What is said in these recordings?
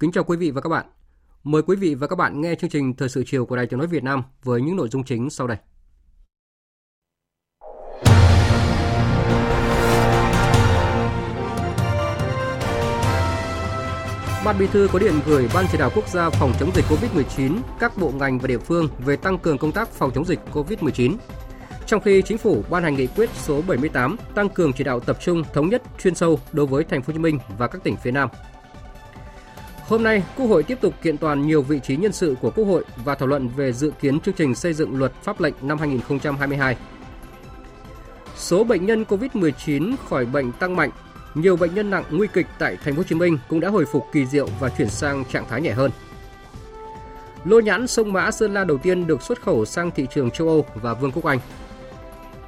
Kính chào quý vị và các bạn. Mời quý vị và các bạn nghe chương trình Thời sự chiều của Đài Tiếng nói Việt Nam với những nội dung chính sau đây. Ban Bí thư có điện gửi Ban chỉ đạo quốc gia phòng chống dịch COVID-19, các bộ ngành và địa phương về tăng cường công tác phòng chống dịch COVID-19. Trong khi chính phủ ban hành nghị quyết số 78 tăng cường chỉ đạo tập trung thống nhất chuyên sâu đối với thành phố Hồ Chí Minh và các tỉnh phía Nam Hôm nay, Quốc hội tiếp tục kiện toàn nhiều vị trí nhân sự của Quốc hội và thảo luận về dự kiến chương trình xây dựng luật pháp lệnh năm 2022. Số bệnh nhân COVID-19 khỏi bệnh tăng mạnh, nhiều bệnh nhân nặng nguy kịch tại thành phố Hồ Chí Minh cũng đã hồi phục kỳ diệu và chuyển sang trạng thái nhẹ hơn. Lô nhãn sông Mã Sơn La đầu tiên được xuất khẩu sang thị trường châu Âu và Vương quốc Anh.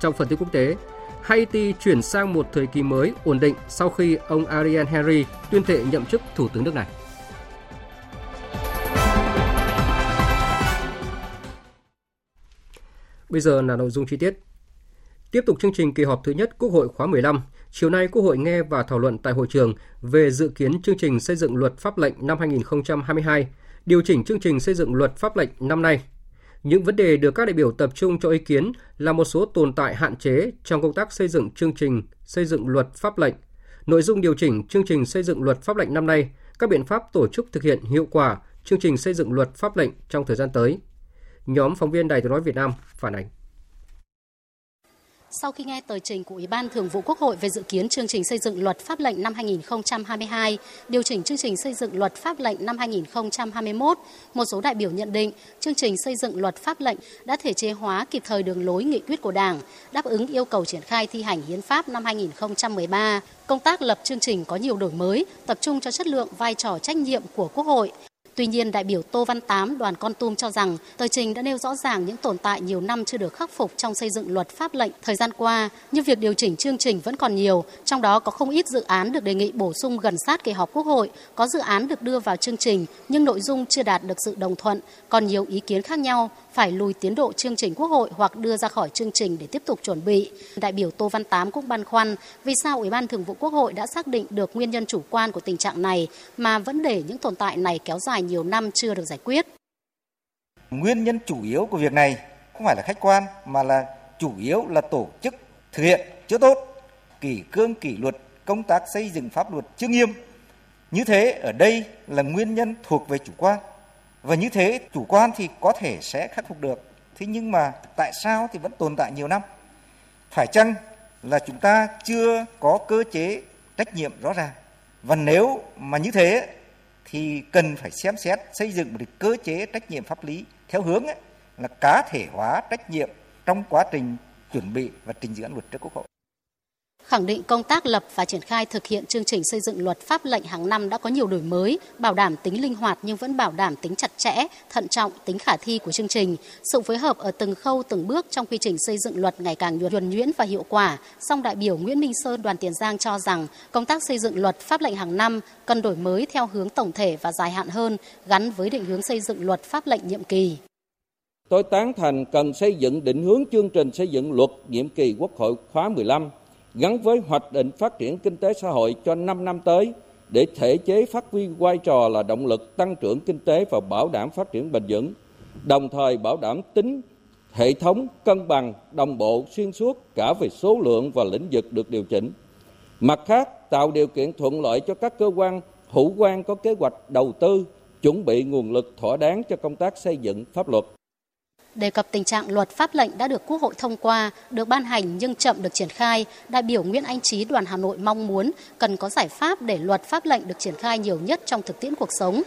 Trong phần tin quốc tế, Haiti chuyển sang một thời kỳ mới ổn định sau khi ông Ariel Henry tuyên thệ nhậm chức thủ tướng nước này. Bây giờ là nội dung chi tiết. Tiếp tục chương trình kỳ họp thứ nhất Quốc hội khóa 15, chiều nay Quốc hội nghe và thảo luận tại hội trường về dự kiến chương trình xây dựng luật pháp lệnh năm 2022, điều chỉnh chương trình xây dựng luật pháp lệnh năm nay. Những vấn đề được các đại biểu tập trung cho ý kiến là một số tồn tại hạn chế trong công tác xây dựng chương trình xây dựng luật pháp lệnh, nội dung điều chỉnh chương trình xây dựng luật pháp lệnh năm nay, các biện pháp tổ chức thực hiện hiệu quả chương trình xây dựng luật pháp lệnh trong thời gian tới – Nhóm phóng viên Đài tiếng nói Việt Nam phản ánh. Sau khi nghe tờ trình của Ủy ban Thường vụ Quốc hội về dự kiến chương trình xây dựng luật pháp lệnh năm 2022, điều chỉnh chương trình xây dựng luật pháp lệnh năm 2021, một số đại biểu nhận định chương trình xây dựng luật pháp lệnh đã thể chế hóa kịp thời đường lối nghị quyết của Đảng, đáp ứng yêu cầu triển khai thi hành hiến pháp năm 2013. Công tác lập chương trình có nhiều đổi mới, tập trung cho chất lượng vai trò trách nhiệm của Quốc hội, Tuy nhiên, đại biểu Tô Văn Tám, đoàn Con Tum cho rằng tờ trình đã nêu rõ ràng những tồn tại nhiều năm chưa được khắc phục trong xây dựng luật pháp lệnh thời gian qua, như việc điều chỉnh chương trình vẫn còn nhiều, trong đó có không ít dự án được đề nghị bổ sung gần sát kỳ họp Quốc hội, có dự án được đưa vào chương trình nhưng nội dung chưa đạt được sự đồng thuận, còn nhiều ý kiến khác nhau, phải lùi tiến độ chương trình Quốc hội hoặc đưa ra khỏi chương trình để tiếp tục chuẩn bị. Đại biểu Tô Văn Tám cũng băn khoăn vì sao Ủy ban Thường vụ Quốc hội đã xác định được nguyên nhân chủ quan của tình trạng này mà vẫn để những tồn tại này kéo dài nhiều năm chưa được giải quyết. Nguyên nhân chủ yếu của việc này không phải là khách quan mà là chủ yếu là tổ chức thực hiện chưa tốt, kỷ cương kỷ luật, công tác xây dựng pháp luật chưa nghiêm. Như thế ở đây là nguyên nhân thuộc về chủ quan và như thế chủ quan thì có thể sẽ khắc phục được. Thế nhưng mà tại sao thì vẫn tồn tại nhiều năm? Phải chăng là chúng ta chưa có cơ chế trách nhiệm rõ ràng? Và nếu mà như thế thì cần phải xem xét xây dựng một cơ chế trách nhiệm pháp lý theo hướng ấy, là cá thể hóa trách nhiệm trong quá trình chuẩn bị và trình dự án luật trước Quốc hội khẳng định công tác lập và triển khai thực hiện chương trình xây dựng luật pháp lệnh hàng năm đã có nhiều đổi mới, bảo đảm tính linh hoạt nhưng vẫn bảo đảm tính chặt chẽ, thận trọng, tính khả thi của chương trình. Sự phối hợp ở từng khâu từng bước trong quy trình xây dựng luật ngày càng nhuần nhuyễn và hiệu quả. Song đại biểu Nguyễn Minh Sơn đoàn Tiền Giang cho rằng công tác xây dựng luật pháp lệnh hàng năm cần đổi mới theo hướng tổng thể và dài hạn hơn, gắn với định hướng xây dựng luật pháp lệnh nhiệm kỳ. Tôi tán thành cần xây dựng định hướng chương trình xây dựng luật nhiệm kỳ Quốc hội khóa 15 gắn với hoạch định phát triển kinh tế xã hội cho 5 năm tới để thể chế phát huy vai trò là động lực tăng trưởng kinh tế và bảo đảm phát triển bền vững, đồng thời bảo đảm tính hệ thống cân bằng, đồng bộ xuyên suốt cả về số lượng và lĩnh vực được điều chỉnh. Mặt khác, tạo điều kiện thuận lợi cho các cơ quan hữu quan có kế hoạch đầu tư, chuẩn bị nguồn lực thỏa đáng cho công tác xây dựng pháp luật. Đề cập tình trạng luật pháp lệnh đã được Quốc hội thông qua, được ban hành nhưng chậm được triển khai, đại biểu Nguyễn Anh Trí đoàn Hà Nội mong muốn cần có giải pháp để luật pháp lệnh được triển khai nhiều nhất trong thực tiễn cuộc sống.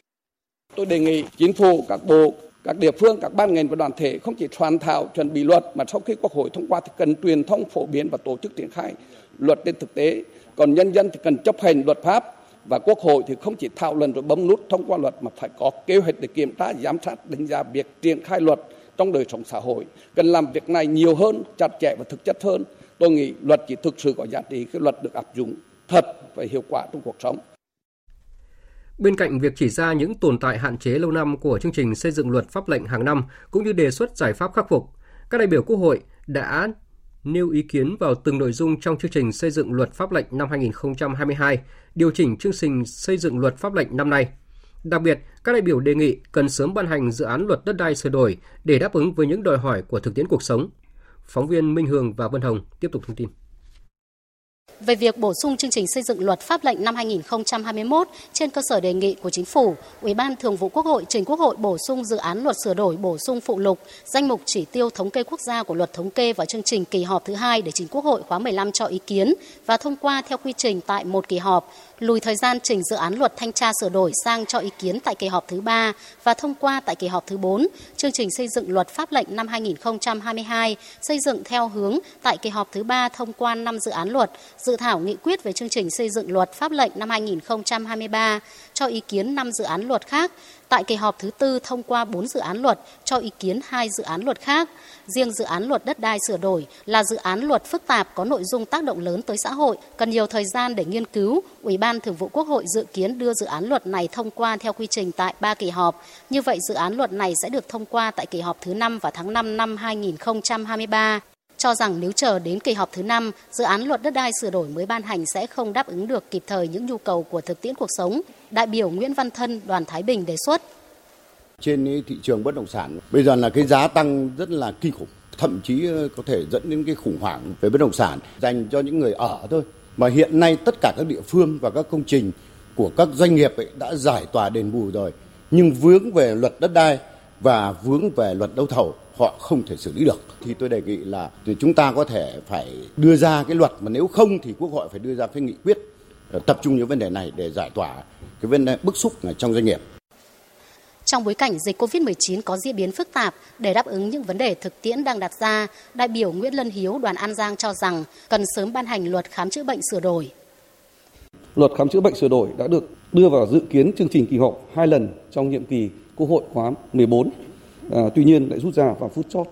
Tôi đề nghị chính phủ, các bộ, các địa phương, các ban ngành và đoàn thể không chỉ soạn thảo chuẩn bị luật mà sau khi Quốc hội thông qua thì cần truyền thông phổ biến và tổ chức triển khai luật trên thực tế. Còn nhân dân thì cần chấp hành luật pháp và Quốc hội thì không chỉ thảo luận rồi bấm nút thông qua luật mà phải có kế hoạch để kiểm tra, giám sát, đánh giá việc triển khai luật trong đời sống xã hội. Cần làm việc này nhiều hơn, chặt chẽ và thực chất hơn. Tôi nghĩ luật chỉ thực sự có giá trị khi luật được áp dụng thật và hiệu quả trong cuộc sống. Bên cạnh việc chỉ ra những tồn tại hạn chế lâu năm của chương trình xây dựng luật pháp lệnh hàng năm cũng như đề xuất giải pháp khắc phục, các đại biểu Quốc hội đã nêu ý kiến vào từng nội dung trong chương trình xây dựng luật pháp lệnh năm 2022, điều chỉnh chương trình xây dựng luật pháp lệnh năm nay. Đặc biệt, các đại biểu đề nghị cần sớm ban hành dự án luật đất đai sửa đổi để đáp ứng với những đòi hỏi của thực tiễn cuộc sống. Phóng viên Minh Hường và Vân Hồng tiếp tục thông tin về việc bổ sung chương trình xây dựng luật pháp lệnh năm 2021 trên cơ sở đề nghị của Chính phủ, Ủy ban Thường vụ Quốc hội trình Quốc hội bổ sung dự án luật sửa đổi bổ sung phụ lục danh mục chỉ tiêu thống kê quốc gia của luật thống kê vào chương trình kỳ họp thứ hai để trình Quốc hội khóa 15 cho ý kiến và thông qua theo quy trình tại một kỳ họp, lùi thời gian trình dự án luật thanh tra sửa đổi sang cho ý kiến tại kỳ họp thứ ba và thông qua tại kỳ họp thứ 4, chương trình xây dựng luật pháp lệnh năm 2022 xây dựng theo hướng tại kỳ họp thứ ba thông qua 5 dự án luật, dự thảo nghị quyết về chương trình xây dựng luật pháp lệnh năm 2023, cho ý kiến 5 dự án luật khác. Tại kỳ họp thứ tư thông qua 4 dự án luật, cho ý kiến hai dự án luật khác. Riêng dự án luật đất đai sửa đổi là dự án luật phức tạp có nội dung tác động lớn tới xã hội, cần nhiều thời gian để nghiên cứu. Ủy ban Thường vụ Quốc hội dự kiến đưa dự án luật này thông qua theo quy trình tại 3 kỳ họp. Như vậy dự án luật này sẽ được thông qua tại kỳ họp thứ 5 vào tháng 5 năm 2023 cho rằng nếu chờ đến kỳ họp thứ 5, dự án luật đất đai sửa đổi mới ban hành sẽ không đáp ứng được kịp thời những nhu cầu của thực tiễn cuộc sống. Đại biểu Nguyễn Văn Thân, đoàn Thái Bình đề xuất. Trên thị trường bất động sản, bây giờ là cái giá tăng rất là kinh khủng, thậm chí ờ, có thể dẫn đến cái khủng hoảng về bất động sản dành cho những người ở thôi. Mà hiện nay tất cả các địa phương và các công trình của các doanh nghiệp ấy đã giải tỏa đền bù rồi, nhưng vướng về luật đất đai và vướng về luật đấu thầu họ không thể xử lý được thì tôi đề nghị là thì chúng ta có thể phải đưa ra cái luật mà nếu không thì quốc hội phải đưa ra cái nghị quyết ờ, tập trung những vấn đề này để giải tỏa cái vấn đề bức xúc trong doanh nghiệp. Trong bối cảnh dịch COVID-19 có diễn biến phức tạp, để đáp ứng những vấn đề thực tiễn đang đặt ra, đại biểu Nguyễn Lân Hiếu đoàn An Giang cho rằng cần sớm ban hành luật khám chữa bệnh sửa đổi. Luật khám chữa bệnh sửa đổi đã được đưa vào dự kiến chương trình kỳ họp hai lần trong nhiệm kỳ Quốc hội khóa 14 à, tuy nhiên lại rút ra vào phút chót.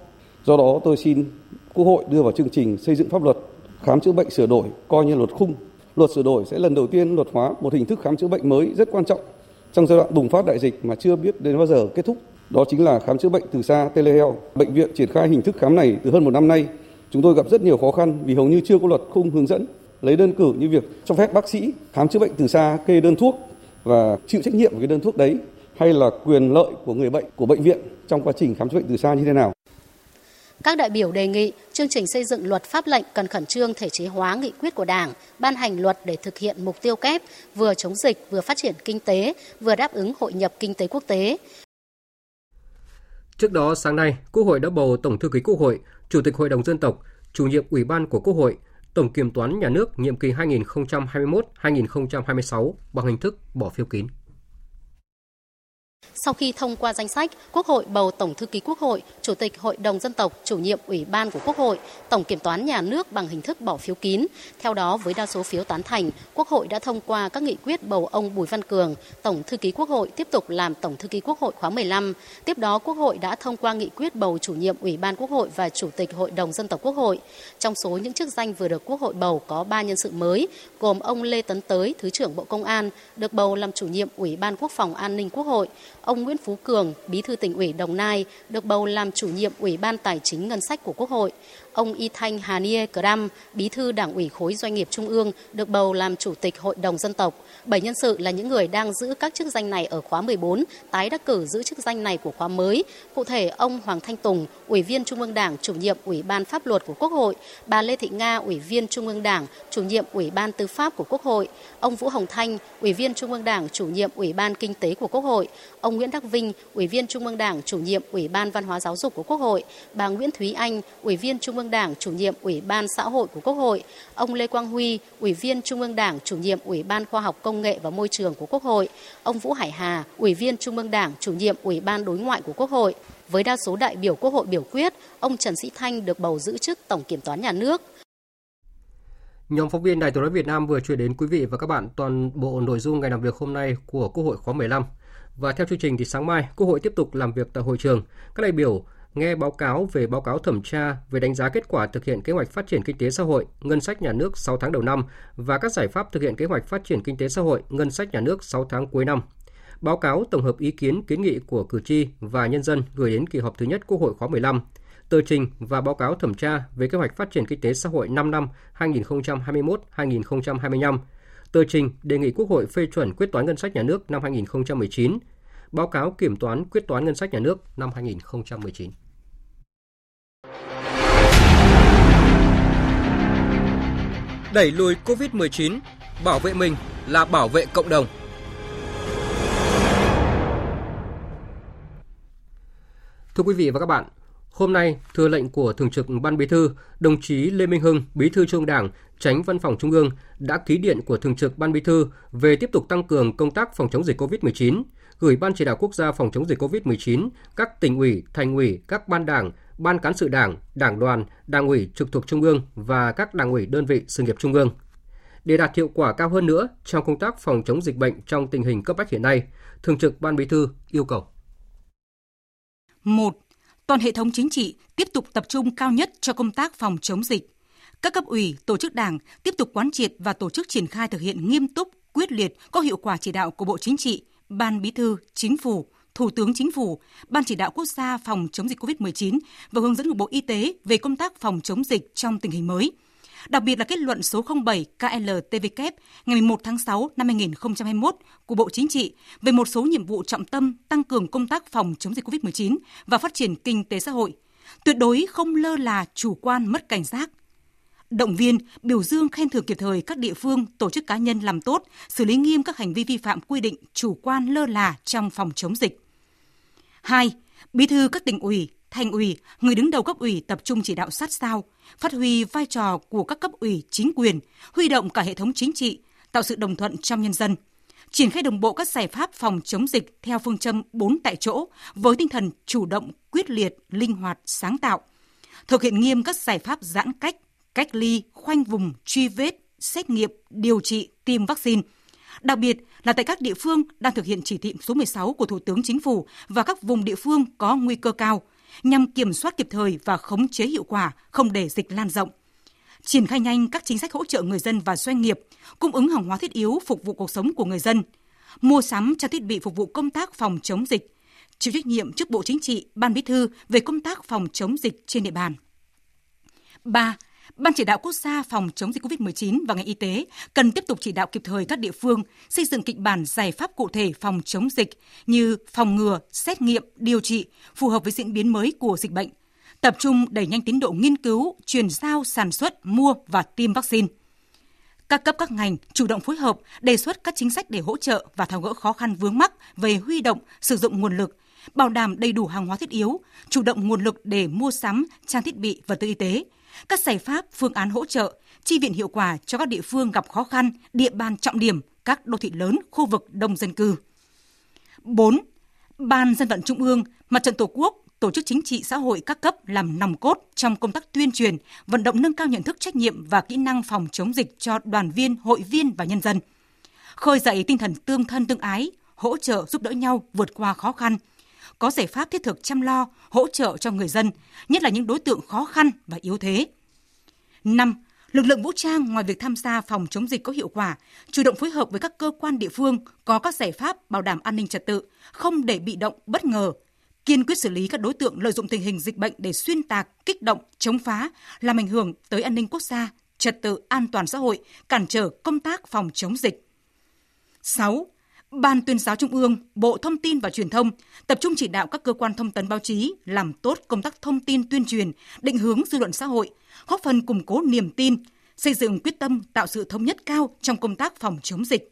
Do đó tôi xin Quốc hội đưa vào chương trình xây dựng pháp luật khám chữa bệnh sửa đổi coi như luật khung. Luật sửa đổi sẽ lần đầu tiên luật hóa một hình thức khám chữa bệnh mới rất quan trọng trong giai đoạn bùng phát đại dịch mà chưa biết đến bao giờ kết thúc. Đó chính là khám chữa bệnh từ xa telehealth. Bệnh viện triển khai hình thức khám này từ hơn một năm nay. Chúng tôi gặp rất nhiều khó khăn vì hầu như chưa có luật khung hướng dẫn lấy đơn cử như việc cho phép bác sĩ khám chữa bệnh từ xa kê đơn thuốc và chịu trách nhiệm về cái đơn thuốc đấy hay là quyền lợi của người bệnh của bệnh viện trong quá trình khám chữa bệnh từ xa như thế nào. Các đại biểu đề nghị chương trình xây dựng luật pháp lệnh cần khẩn trương thể chế hóa nghị quyết của Đảng, ban hành luật để thực hiện mục tiêu kép vừa chống dịch, vừa phát triển kinh tế, vừa đáp ứng hội nhập kinh tế quốc tế. Trước đó sáng nay, Quốc hội đã bầu Tổng thư ký Quốc hội, Chủ tịch Hội đồng dân tộc, chủ nhiệm Ủy ban của Quốc hội, Tổng kiểm toán nhà nước nhiệm kỳ 2021-2026 bằng hình thức bỏ phiếu kín. Sau khi thông qua danh sách, Quốc hội bầu Tổng thư ký Quốc hội, Chủ tịch Hội đồng dân tộc, chủ nhiệm Ủy ban của Quốc hội, Tổng kiểm toán nhà nước bằng hình thức bỏ phiếu kín. Theo đó, với đa số phiếu tán thành, Quốc hội đã thông qua các nghị quyết bầu ông Bùi Văn Cường, Tổng thư ký Quốc hội tiếp tục làm Tổng thư ký Quốc hội khóa 15. Tiếp đó, Quốc hội đã thông qua nghị quyết bầu chủ nhiệm Ủy ban Quốc hội và Chủ tịch Hội đồng dân tộc Quốc hội. Trong số những chức danh vừa được Quốc hội bầu có 3 nhân sự mới, gồm ông Lê Tấn Tới, Thứ trưởng Bộ Công an, được bầu làm chủ nhiệm Ủy ban Quốc phòng An ninh Quốc hội, ông Nguyễn Phú Cường, Bí thư tỉnh ủy Đồng Nai, được bầu làm chủ nhiệm Ủy ban Tài chính Ngân sách của Quốc hội ông Y Thanh Hà Nia Cram, bí thư Đảng ủy khối doanh nghiệp Trung ương, được bầu làm chủ tịch Hội đồng dân tộc. Bảy nhân sự là những người đang giữ các chức danh này ở khóa 14, tái đắc cử giữ chức danh này của khóa mới. Cụ thể, ông Hoàng Thanh Tùng, Ủy viên Trung ương Đảng, chủ nhiệm Ủy ban Pháp luật của Quốc hội, bà Lê Thị Nga, Ủy viên Trung ương Đảng, chủ nhiệm Ủy ban Tư pháp của Quốc hội, ông Vũ Hồng Thanh, Ủy viên Trung ương Đảng, chủ nhiệm Ủy ban Kinh tế của Quốc hội, ông Nguyễn Đắc Vinh, Ủy viên Trung ương Đảng, chủ nhiệm Ủy ban Văn hóa Giáo dục của Quốc hội, bà Nguyễn Thúy Anh, Ủy viên Trung ương Đảng, chủ nhiệm Ủy ban Xã hội của Quốc hội, ông Lê Quang Huy, Ủy viên Trung ương Đảng, chủ nhiệm Ủy ban Khoa học Công nghệ và Môi trường của Quốc hội, ông Vũ Hải Hà, Ủy viên Trung ương Đảng, chủ nhiệm Ủy ban Đối ngoại của Quốc hội. Với đa số đại biểu Quốc hội biểu quyết, ông Trần Sĩ Thanh được bầu giữ chức Tổng Kiểm toán Nhà nước. Nhóm phóng viên Đài Tiếng nói Việt Nam vừa chuyển đến quý vị và các bạn toàn bộ nội dung ngày làm việc hôm nay của Quốc hội khóa 15. Và theo chương trình thì sáng mai, Quốc hội tiếp tục làm việc tại hội trường. Các đại biểu nghe báo cáo về báo cáo thẩm tra về đánh giá kết quả thực hiện kế hoạch phát triển kinh tế xã hội, ngân sách nhà nước 6 tháng đầu năm và các giải pháp thực hiện kế hoạch phát triển kinh tế xã hội, ngân sách nhà nước 6 tháng cuối năm. Báo cáo tổng hợp ý kiến kiến nghị của cử tri và nhân dân gửi đến kỳ họp thứ nhất Quốc hội khóa 15 tờ trình và báo cáo thẩm tra về kế hoạch phát triển kinh tế xã hội 5 năm 2021-2025, tờ trình đề nghị Quốc hội phê chuẩn quyết toán ngân sách nhà nước năm 2019, báo cáo kiểm toán quyết toán ngân sách nhà nước năm 2019. Đẩy lùi COVID-19, bảo vệ mình là bảo vệ cộng đồng. Thưa quý vị và các bạn, Hôm nay, thừa lệnh của Thường trực Ban Bí thư, đồng chí Lê Minh Hưng, Bí thư Trung Đảng, Tránh Văn phòng Trung ương đã ký điện của Thường trực Ban Bí thư về tiếp tục tăng cường công tác phòng chống dịch COVID-19, gửi Ban chỉ đạo quốc gia phòng chống dịch COVID-19, các tỉnh ủy, thành ủy, các ban đảng, ban cán sự đảng, đảng đoàn, đảng ủy trực thuộc Trung ương và các đảng ủy đơn vị sự nghiệp Trung ương. Để đạt hiệu quả cao hơn nữa trong công tác phòng chống dịch bệnh trong tình hình cấp bách hiện nay, Thường trực Ban Bí thư yêu cầu 1 toàn hệ thống chính trị tiếp tục tập trung cao nhất cho công tác phòng chống dịch. Các cấp ủy, tổ chức đảng tiếp tục quán triệt và tổ chức triển khai thực hiện nghiêm túc, quyết liệt, có hiệu quả chỉ đạo của Bộ Chính trị, Ban Bí thư, Chính phủ, Thủ tướng Chính phủ, Ban chỉ đạo quốc gia phòng chống dịch COVID-19 và hướng dẫn của Bộ Y tế về công tác phòng chống dịch trong tình hình mới – đặc biệt là kết luận số 07 KLTVK ngày 11 tháng 6 năm 2021 của Bộ Chính trị về một số nhiệm vụ trọng tâm tăng cường công tác phòng chống dịch COVID-19 và phát triển kinh tế xã hội. Tuyệt đối không lơ là chủ quan mất cảnh giác, động viên, biểu dương khen thưởng kịp thời các địa phương, tổ chức cá nhân làm tốt, xử lý nghiêm các hành vi vi phạm quy định chủ quan lơ là trong phòng chống dịch. 2. Bí thư các tỉnh ủy, thành ủy, người đứng đầu cấp ủy tập trung chỉ đạo sát sao, phát huy vai trò của các cấp ủy chính quyền, huy động cả hệ thống chính trị, tạo sự đồng thuận trong nhân dân, triển khai đồng bộ các giải pháp phòng chống dịch theo phương châm 4 tại chỗ với tinh thần chủ động, quyết liệt, linh hoạt, sáng tạo. Thực hiện nghiêm các giải pháp giãn cách, cách ly, khoanh vùng, truy vết, xét nghiệm, điều trị, tiêm vaccine. Đặc biệt là tại các địa phương đang thực hiện chỉ thị số 16 của Thủ tướng Chính phủ và các vùng địa phương có nguy cơ cao – nhằm kiểm soát kịp thời và khống chế hiệu quả, không để dịch lan rộng. Triển khai nhanh các chính sách hỗ trợ người dân và doanh nghiệp, cung ứng hàng hóa thiết yếu phục vụ cuộc sống của người dân, mua sắm trang thiết bị phục vụ công tác phòng chống dịch, chịu trách nhiệm trước Bộ Chính trị, Ban Bí thư về công tác phòng chống dịch trên địa bàn. 3. Ban chỉ đạo quốc gia phòng chống dịch COVID-19 và ngành y tế cần tiếp tục chỉ đạo kịp thời các địa phương xây dựng kịch bản giải pháp cụ thể phòng chống dịch như phòng ngừa, xét nghiệm, điều trị phù hợp với diễn biến mới của dịch bệnh, tập trung đẩy nhanh tiến độ nghiên cứu, chuyển giao, sản xuất, mua và tiêm vaccine. Các cấp các ngành chủ động phối hợp, đề xuất các chính sách để hỗ trợ và tháo gỡ khó khăn vướng mắc về huy động, sử dụng nguồn lực, bảo đảm đầy đủ hàng hóa thiết yếu, chủ động nguồn lực để mua sắm trang thiết bị vật tư y tế, các giải pháp, phương án hỗ trợ, chi viện hiệu quả cho các địa phương gặp khó khăn, địa bàn trọng điểm, các đô thị lớn, khu vực đông dân cư. 4. Ban dân vận Trung ương, Mặt trận Tổ quốc, tổ chức chính trị xã hội các cấp làm nòng cốt trong công tác tuyên truyền, vận động nâng cao nhận thức trách nhiệm và kỹ năng phòng chống dịch cho đoàn viên, hội viên và nhân dân. Khơi dậy tinh thần tương thân tương ái, hỗ trợ giúp đỡ nhau vượt qua khó khăn – có giải pháp thiết thực chăm lo, hỗ trợ cho người dân, nhất là những đối tượng khó khăn và yếu thế. 5. Lực lượng vũ trang ngoài việc tham gia phòng chống dịch có hiệu quả, chủ động phối hợp với các cơ quan địa phương có các giải pháp bảo đảm an ninh trật tự, không để bị động bất ngờ, kiên quyết xử lý các đối tượng lợi dụng tình hình dịch bệnh để xuyên tạc, kích động, chống phá, làm ảnh hưởng tới an ninh quốc gia, trật tự an toàn xã hội, cản trở công tác phòng chống dịch. 6. Ban tuyên giáo Trung ương, Bộ Thông tin và Truyền thông tập trung chỉ đạo các cơ quan thông tấn báo chí làm tốt công tác thông tin tuyên truyền, định hướng dư luận xã hội, góp phần củng cố niềm tin, xây dựng quyết tâm tạo sự thống nhất cao trong công tác phòng chống dịch,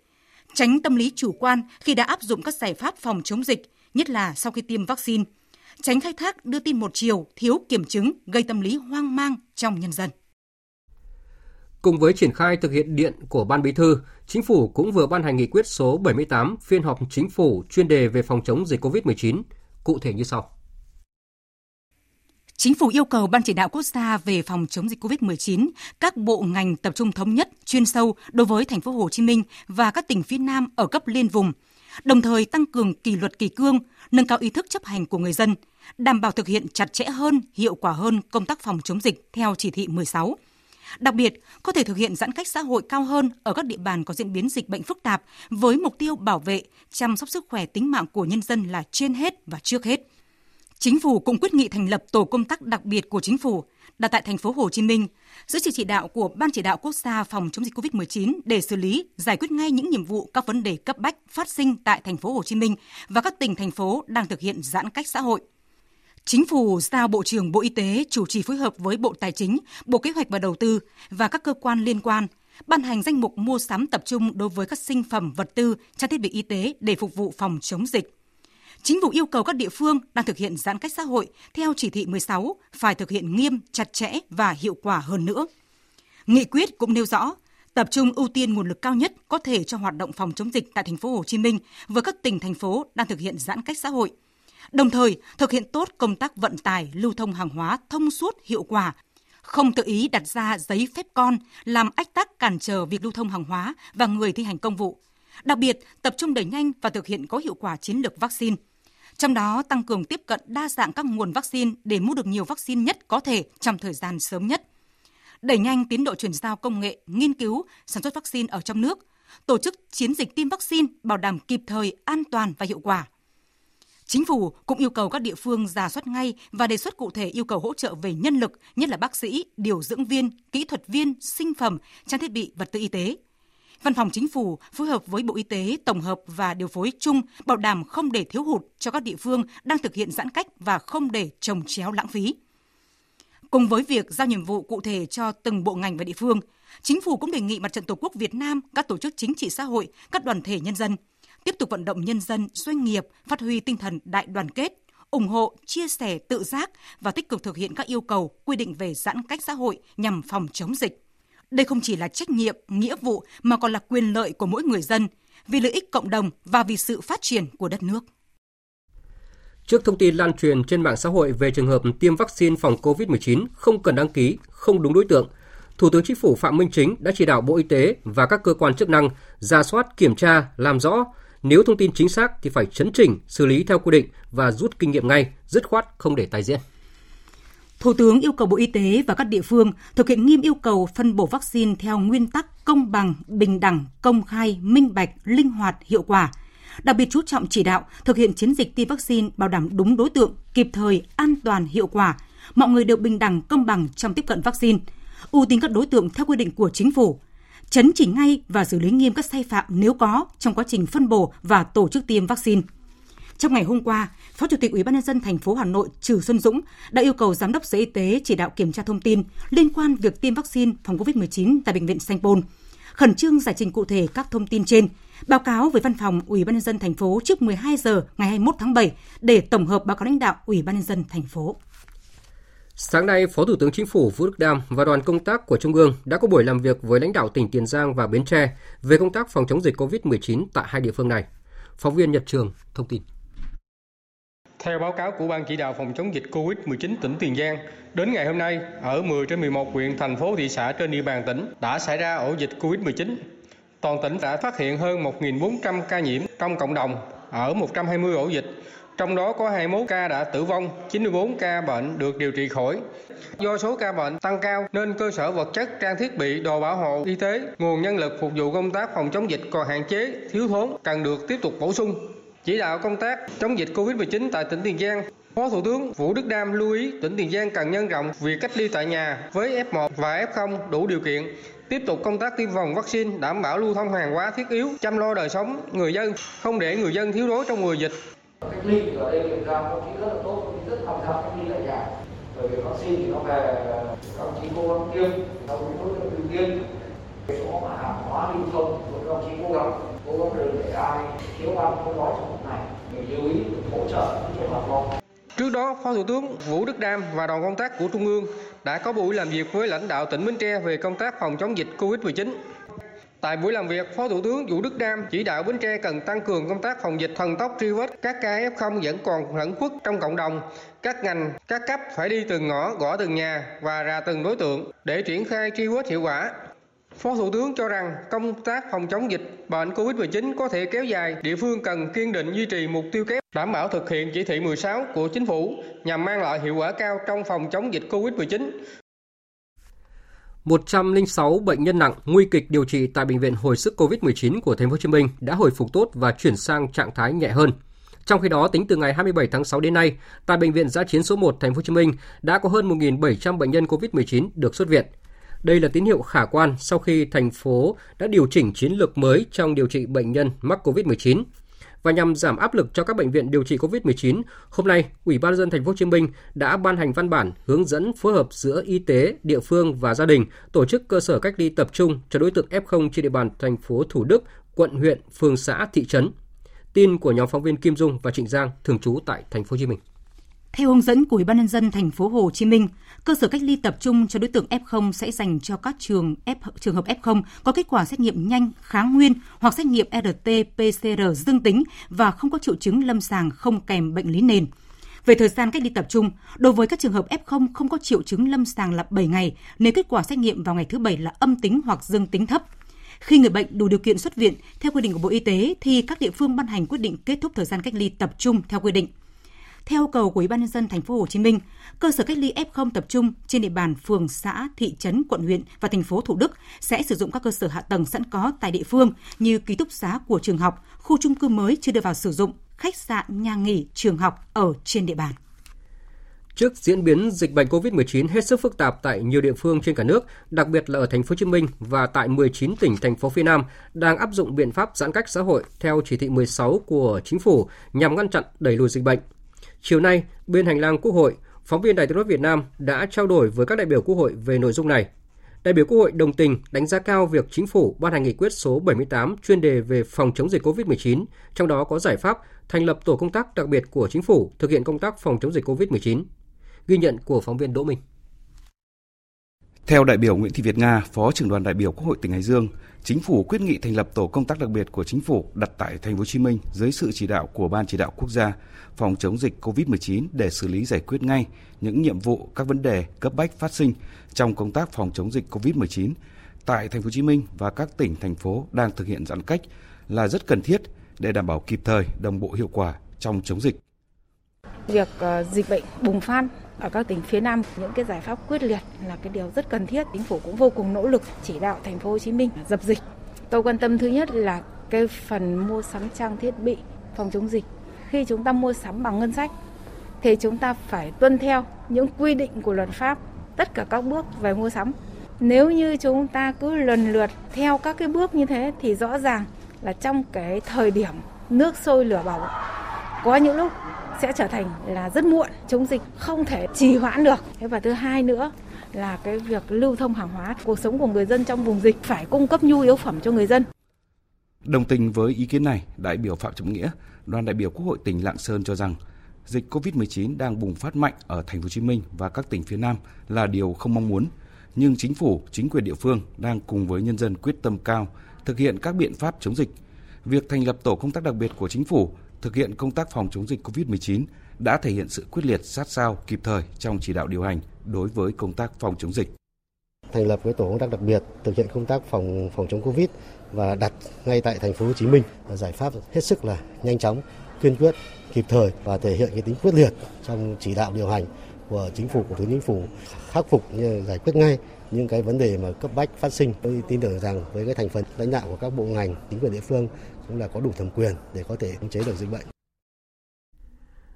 tránh tâm lý chủ quan khi đã áp dụng các giải pháp phòng chống dịch, nhất là sau khi tiêm vaccine, tránh khai thác đưa tin một chiều, thiếu kiểm chứng, gây tâm lý hoang mang trong nhân dân. Cùng với triển khai thực hiện điện của Ban Bí thư, Chính phủ cũng vừa ban hành nghị quyết số 78 phiên họp chính phủ chuyên đề về phòng chống dịch COVID-19, cụ thể như sau. Chính phủ yêu cầu Ban chỉ đạo quốc gia về phòng chống dịch COVID-19, các bộ ngành tập trung thống nhất, chuyên sâu đối với thành phố Hồ Chí Minh và các tỉnh phía Nam ở cấp liên vùng, đồng thời tăng cường kỷ luật kỳ cương, nâng cao ý thức chấp hành của người dân, đảm bảo thực hiện chặt chẽ hơn, hiệu quả hơn công tác phòng chống dịch theo chỉ thị 16 Đặc biệt, có thể thực hiện giãn cách xã hội cao hơn ở các địa bàn có diễn biến dịch bệnh phức tạp với mục tiêu bảo vệ, chăm sóc sức khỏe tính mạng của nhân dân là trên hết và trước hết. Chính phủ cũng quyết nghị thành lập tổ công tác đặc biệt của chính phủ đặt tại thành phố Hồ Chí Minh dưới sự chỉ đạo của Ban chỉ đạo quốc gia phòng chống dịch COVID-19 để xử lý, giải quyết ngay những nhiệm vụ các vấn đề cấp bách phát sinh tại thành phố Hồ Chí Minh và các tỉnh thành phố đang thực hiện giãn cách xã hội. Chính phủ giao Bộ trưởng Bộ Y tế chủ trì phối hợp với Bộ Tài chính, Bộ Kế hoạch và Đầu tư và các cơ quan liên quan ban hành danh mục mua sắm tập trung đối với các sinh phẩm vật tư, trang thiết bị y tế để phục vụ phòng chống dịch. Chính phủ yêu cầu các địa phương đang thực hiện giãn cách xã hội theo chỉ thị 16 phải thực hiện nghiêm, chặt chẽ và hiệu quả hơn nữa. Nghị quyết cũng nêu rõ tập trung ưu tiên nguồn lực cao nhất có thể cho hoạt động phòng chống dịch tại thành phố Hồ Chí Minh với các tỉnh thành phố đang thực hiện giãn cách xã hội – đồng thời thực hiện tốt công tác vận tải lưu thông hàng hóa thông suốt hiệu quả, không tự ý đặt ra giấy phép con làm ách tắc cản trở việc lưu thông hàng hóa và người thi hành công vụ. Đặc biệt, tập trung đẩy nhanh và thực hiện có hiệu quả chiến lược vaccine. Trong đó, tăng cường tiếp cận đa dạng các nguồn vaccine để mua được nhiều vaccine nhất có thể trong thời gian sớm nhất. Đẩy nhanh tiến độ chuyển giao công nghệ, nghiên cứu, sản xuất vaccine ở trong nước, tổ chức chiến dịch tiêm vaccine bảo đảm kịp thời, an toàn và hiệu quả – Chính phủ cũng yêu cầu các địa phương giả soát ngay và đề xuất cụ thể yêu cầu hỗ trợ về nhân lực, nhất là bác sĩ, điều dưỡng viên, kỹ thuật viên, sinh phẩm, trang thiết bị, vật tư y tế. Văn phòng Chính phủ phối hợp với Bộ Y tế tổng hợp và điều phối chung bảo đảm không để thiếu hụt cho các địa phương đang thực hiện giãn cách và không để trồng chéo lãng phí. Cùng với việc giao nhiệm vụ cụ thể cho từng bộ ngành và địa phương, Chính phủ cũng đề nghị Mặt trận Tổ quốc Việt Nam, các tổ chức chính trị xã hội, các đoàn thể nhân dân – tiếp tục vận động nhân dân, doanh nghiệp phát huy tinh thần đại đoàn kết, ủng hộ, chia sẻ tự giác và tích cực thực hiện các yêu cầu quy định về giãn cách xã hội nhằm phòng chống dịch. Đây không chỉ là trách nhiệm, nghĩa vụ mà còn là quyền lợi của mỗi người dân vì lợi ích cộng đồng và vì sự phát triển của đất nước. Trước thông tin lan truyền trên mạng xã hội về trường hợp tiêm vaccine phòng COVID-19 không cần đăng ký, không đúng đối tượng, Thủ tướng Chính phủ Phạm Minh Chính đã chỉ đạo Bộ Y tế và các cơ quan chức năng ra soát, kiểm tra, làm rõ nếu thông tin chính xác thì phải chấn chỉnh, xử lý theo quy định và rút kinh nghiệm ngay, dứt khoát không để tái diễn. Thủ tướng yêu cầu Bộ Y tế và các địa phương thực hiện nghiêm yêu cầu phân bổ vaccine theo nguyên tắc công bằng, bình đẳng, công khai, minh bạch, linh hoạt, hiệu quả. Đặc biệt chú trọng chỉ đạo thực hiện chiến dịch tiêm vaccine bảo đảm đúng đối tượng, kịp thời, an toàn, hiệu quả. Mọi người đều bình đẳng, công bằng trong tiếp cận vaccine. Ưu tiên các đối tượng theo quy định của chính phủ, chấn chỉnh ngay và xử lý nghiêm các sai phạm nếu có trong quá trình phân bổ và tổ chức tiêm vaccine. Trong ngày hôm qua, Phó Chủ tịch Ủy ban nhân dân thành phố Hà Nội Trừ Xuân Dũng đã yêu cầu Giám đốc Sở Y tế chỉ đạo kiểm tra thông tin liên quan việc tiêm vaccine phòng COVID-19 tại bệnh viện Sanh Pôn, khẩn trương giải trình cụ thể các thông tin trên, báo cáo với văn phòng Ủy ban nhân dân thành phố trước 12 giờ ngày 21 tháng 7 để tổng hợp báo cáo lãnh đạo Ủy ban nhân dân thành phố. Sáng nay, Phó Thủ tướng Chính phủ Vũ Đức Đam và đoàn công tác của Trung ương đã có buổi làm việc với lãnh đạo tỉnh Tiền Giang và Bến Tre về công tác phòng chống dịch COVID-19 tại hai địa phương này. Phóng viên Nhật Trường thông tin. Theo báo cáo của Ban chỉ đạo phòng chống dịch COVID-19 tỉnh Tiền Giang, đến ngày hôm nay, ở 10 trên 11 huyện, thành phố, thị xã trên địa bàn tỉnh đã xảy ra ổ dịch COVID-19. Toàn tỉnh đã phát hiện hơn 1.400 ca nhiễm trong cộng đồng ở 120 ổ dịch, trong đó có 21 ca đã tử vong, 94 ca bệnh được điều trị khỏi. Do số ca bệnh tăng cao nên cơ sở vật chất, trang thiết bị, đồ bảo hộ y tế, nguồn nhân lực phục vụ công tác phòng chống dịch còn hạn chế, thiếu thốn, cần được tiếp tục bổ sung. Chỉ đạo công tác chống dịch Covid-19 tại tỉnh Tiền Giang Phó Thủ tướng Vũ Đức Đam lưu ý tỉnh Tiền Giang cần nhân rộng việc cách ly tại nhà với F1 và F0 đủ điều kiện, tiếp tục công tác tiêm phòng vaccine, đảm bảo lưu thông hàng hóa thiết yếu, chăm lo đời sống người dân, không để người dân thiếu đói trong mùa dịch. Cách ly ở đây kiểm tra công ty rất là tốt, công ty rất tham gia cách ly tại nhà. Bởi vì vaccine thì nó về các đồng chí cố gắng tiêm, theo những đối tượng ưu tiên. Số mà hàng hóa lưu thông, các đồng chí cố gắng, cố gắng đừng để ai thiếu ăn không đói trong lúc này. Mình lưu ý hỗ trợ những trường hợp. Trước đó, Phó Thủ tướng Vũ Đức Đam và đoàn công tác của Trung ương đã có buổi làm việc với lãnh đạo tỉnh Bến Tre về công tác phòng chống dịch COVID-19. Tại buổi làm việc, Phó Thủ tướng Vũ Đức Đam chỉ đạo Bến Tre cần tăng cường công tác phòng dịch thần tốc truy vết các ca F0 vẫn còn lẫn khuất trong cộng đồng. Các ngành, các cấp phải đi từng ngõ, gõ từng nhà và ra từng đối tượng để triển khai truy vết hiệu quả. Phó Thủ tướng cho rằng công tác phòng chống dịch bệnh COVID-19 có thể kéo dài, địa phương cần kiên định duy trì mục tiêu kép đảm bảo thực hiện chỉ thị 16 của chính phủ nhằm mang lại hiệu quả cao trong phòng chống dịch COVID-19. 106 bệnh nhân nặng nguy kịch điều trị tại bệnh viện hồi sức COVID-19 của thành phố Hồ Chí Minh đã hồi phục tốt và chuyển sang trạng thái nhẹ hơn. Trong khi đó, tính từ ngày 27 tháng 6 đến nay, tại bệnh viện Giã chiến số 1 thành phố Hồ Chí Minh đã có hơn 1.700 bệnh nhân COVID-19 được xuất viện. Đây là tín hiệu khả quan sau khi thành phố đã điều chỉnh chiến lược mới trong điều trị bệnh nhân mắc COVID-19. Và nhằm giảm áp lực cho các bệnh viện điều trị COVID-19, hôm nay, Ủy ban dân thành phố Hồ Chí Minh đã ban hành văn bản hướng dẫn phối hợp giữa y tế, địa phương và gia đình tổ chức cơ sở cách ly tập trung cho đối tượng F0 trên địa bàn thành phố Thủ Đức, quận huyện, phường xã, thị trấn. Tin của nhóm phóng viên Kim Dung và Trịnh Giang thường trú tại thành phố Hồ Chí Minh. Theo hướng dẫn của Ủy ban nhân dân thành phố Hồ Chí Minh, cơ sở cách ly tập trung cho đối tượng F0 sẽ dành cho các trường F, trường hợp F0 có kết quả xét nghiệm nhanh, kháng nguyên hoặc xét nghiệm RT-PCR dương tính và không có triệu chứng lâm sàng không kèm bệnh lý nền. Về thời gian cách ly tập trung, đối với các trường hợp F0 không có triệu chứng lâm sàng là 7 ngày, nếu kết quả xét nghiệm vào ngày thứ bảy là âm tính hoặc dương tính thấp. Khi người bệnh đủ điều kiện xuất viện theo quy định của Bộ Y tế thì các địa phương ban hành quyết định kết thúc thời gian cách ly tập trung theo quy định. Theo cầu của Ủy ban nhân dân thành phố Hồ Chí Minh, cơ sở cách ly F0 tập trung trên địa bàn phường, xã, thị trấn, quận huyện và thành phố Thủ Đức sẽ sử dụng các cơ sở hạ tầng sẵn có tại địa phương như ký túc xá của trường học, khu chung cư mới chưa đưa vào sử dụng, khách sạn, nhà nghỉ, trường học ở trên địa bàn. Trước diễn biến dịch bệnh COVID-19 hết sức phức tạp tại nhiều địa phương trên cả nước, đặc biệt là ở thành phố Hồ Chí Minh và tại 19 tỉnh thành phố phía Nam đang áp dụng biện pháp giãn cách xã hội theo chỉ thị 16 của chính phủ nhằm ngăn chặn đẩy lùi dịch bệnh. Chiều nay, bên hành lang Quốc hội, phóng viên Đài tiếng nói Việt Nam đã trao đổi với các đại biểu Quốc hội về nội dung này. Đại biểu Quốc hội đồng tình đánh giá cao việc chính phủ ban hành nghị quyết số 78 chuyên đề về phòng chống dịch COVID-19, trong đó có giải pháp thành lập tổ công tác đặc biệt của chính phủ thực hiện công tác phòng chống dịch COVID-19. Ghi nhận của phóng viên Đỗ Minh. Theo đại biểu Nguyễn Thị Việt Nga, Phó trưởng đoàn đại biểu Quốc hội tỉnh Hải Dương, Chính phủ quyết nghị thành lập tổ công tác đặc biệt của Chính phủ đặt tại Thành phố Hồ Chí Minh dưới sự chỉ đạo của Ban chỉ đạo quốc gia phòng chống dịch COVID-19 để xử lý giải quyết ngay những nhiệm vụ, các vấn đề cấp bách phát sinh trong công tác phòng chống dịch COVID-19 tại Thành phố Hồ Chí Minh và các tỉnh thành phố đang thực hiện giãn cách là rất cần thiết để đảm bảo kịp thời, đồng bộ hiệu quả trong chống dịch. Việc uh, dịch bệnh bùng phát ở các tỉnh phía Nam, những cái giải pháp quyết liệt là cái điều rất cần thiết. Chính phủ cũng vô cùng nỗ lực chỉ đạo thành phố Hồ Chí Minh dập dịch. Tôi quan tâm thứ nhất là cái phần mua sắm trang thiết bị phòng chống dịch. Khi chúng ta mua sắm bằng ngân sách, thì chúng ta phải tuân theo những quy định của luật pháp, tất cả các bước về mua sắm. Nếu như chúng ta cứ lần lượt theo các cái bước như thế, thì rõ ràng là trong cái thời điểm nước sôi lửa bỏng, có những lúc sẽ trở thành là rất muộn chống dịch không thể trì hoãn được. Thế và thứ hai nữa là cái việc lưu thông hàng hóa cuộc sống của người dân trong vùng dịch phải cung cấp nhu yếu phẩm cho người dân. Đồng tình với ý kiến này, đại biểu Phạm Trọng Nghĩa, đoàn đại biểu Quốc hội tỉnh Lạng Sơn cho rằng dịch COVID-19 đang bùng phát mạnh ở thành phố Hồ Chí Minh và các tỉnh phía Nam là điều không mong muốn, nhưng chính phủ, chính quyền địa phương đang cùng với nhân dân quyết tâm cao thực hiện các biện pháp chống dịch. Việc thành lập tổ công tác đặc biệt của chính phủ thực hiện công tác phòng chống dịch COVID-19 đã thể hiện sự quyết liệt sát sao kịp thời trong chỉ đạo điều hành đối với công tác phòng chống dịch. Thành lập cái tổ công tác đặc biệt thực hiện công tác phòng phòng chống Covid và đặt ngay tại thành phố Hồ Chí Minh giải pháp hết sức là nhanh chóng, kiên quyết, kịp thời và thể hiện cái tính quyết liệt trong chỉ đạo điều hành của chính phủ của thủ chính phủ khắc phục như giải quyết ngay những cái vấn đề mà cấp bách phát sinh. Tôi tin tưởng rằng với cái thành phần lãnh đạo của các bộ ngành, chính quyền địa phương cũng là có đủ thẩm quyền để có thể khống chế được dịch bệnh.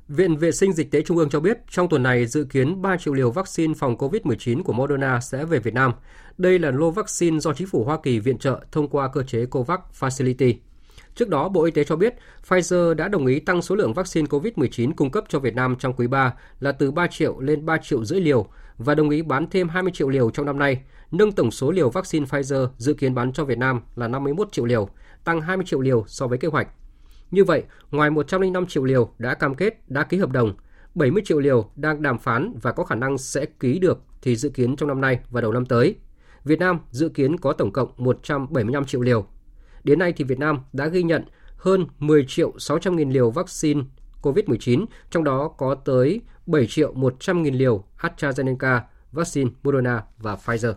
Viện Vệ sinh Dịch tế Trung ương cho biết trong tuần này dự kiến 3 triệu liều vaccine phòng COVID-19 của Moderna sẽ về Việt Nam. Đây là lô vaccine do chính phủ Hoa Kỳ viện trợ thông qua cơ chế COVAX Facility. Trước đó, Bộ Y tế cho biết Pfizer đã đồng ý tăng số lượng vaccine COVID-19 cung cấp cho Việt Nam trong quý 3 là từ 3 triệu lên 3 triệu rưỡi liều và đồng ý bán thêm 20 triệu liều trong năm nay, nâng tổng số liều vaccine Pfizer dự kiến bán cho Việt Nam là 51 triệu liều, tăng 20 triệu liều so với kế hoạch. Như vậy, ngoài 105 triệu liều đã cam kết, đã ký hợp đồng, 70 triệu liều đang đàm phán và có khả năng sẽ ký được thì dự kiến trong năm nay và đầu năm tới. Việt Nam dự kiến có tổng cộng 175 triệu liều. Đến nay thì Việt Nam đã ghi nhận hơn 10 triệu 600 nghìn liều vaccine COVID-19, trong đó có tới 7 triệu 100 nghìn liều AstraZeneca, vaccine Moderna và Pfizer.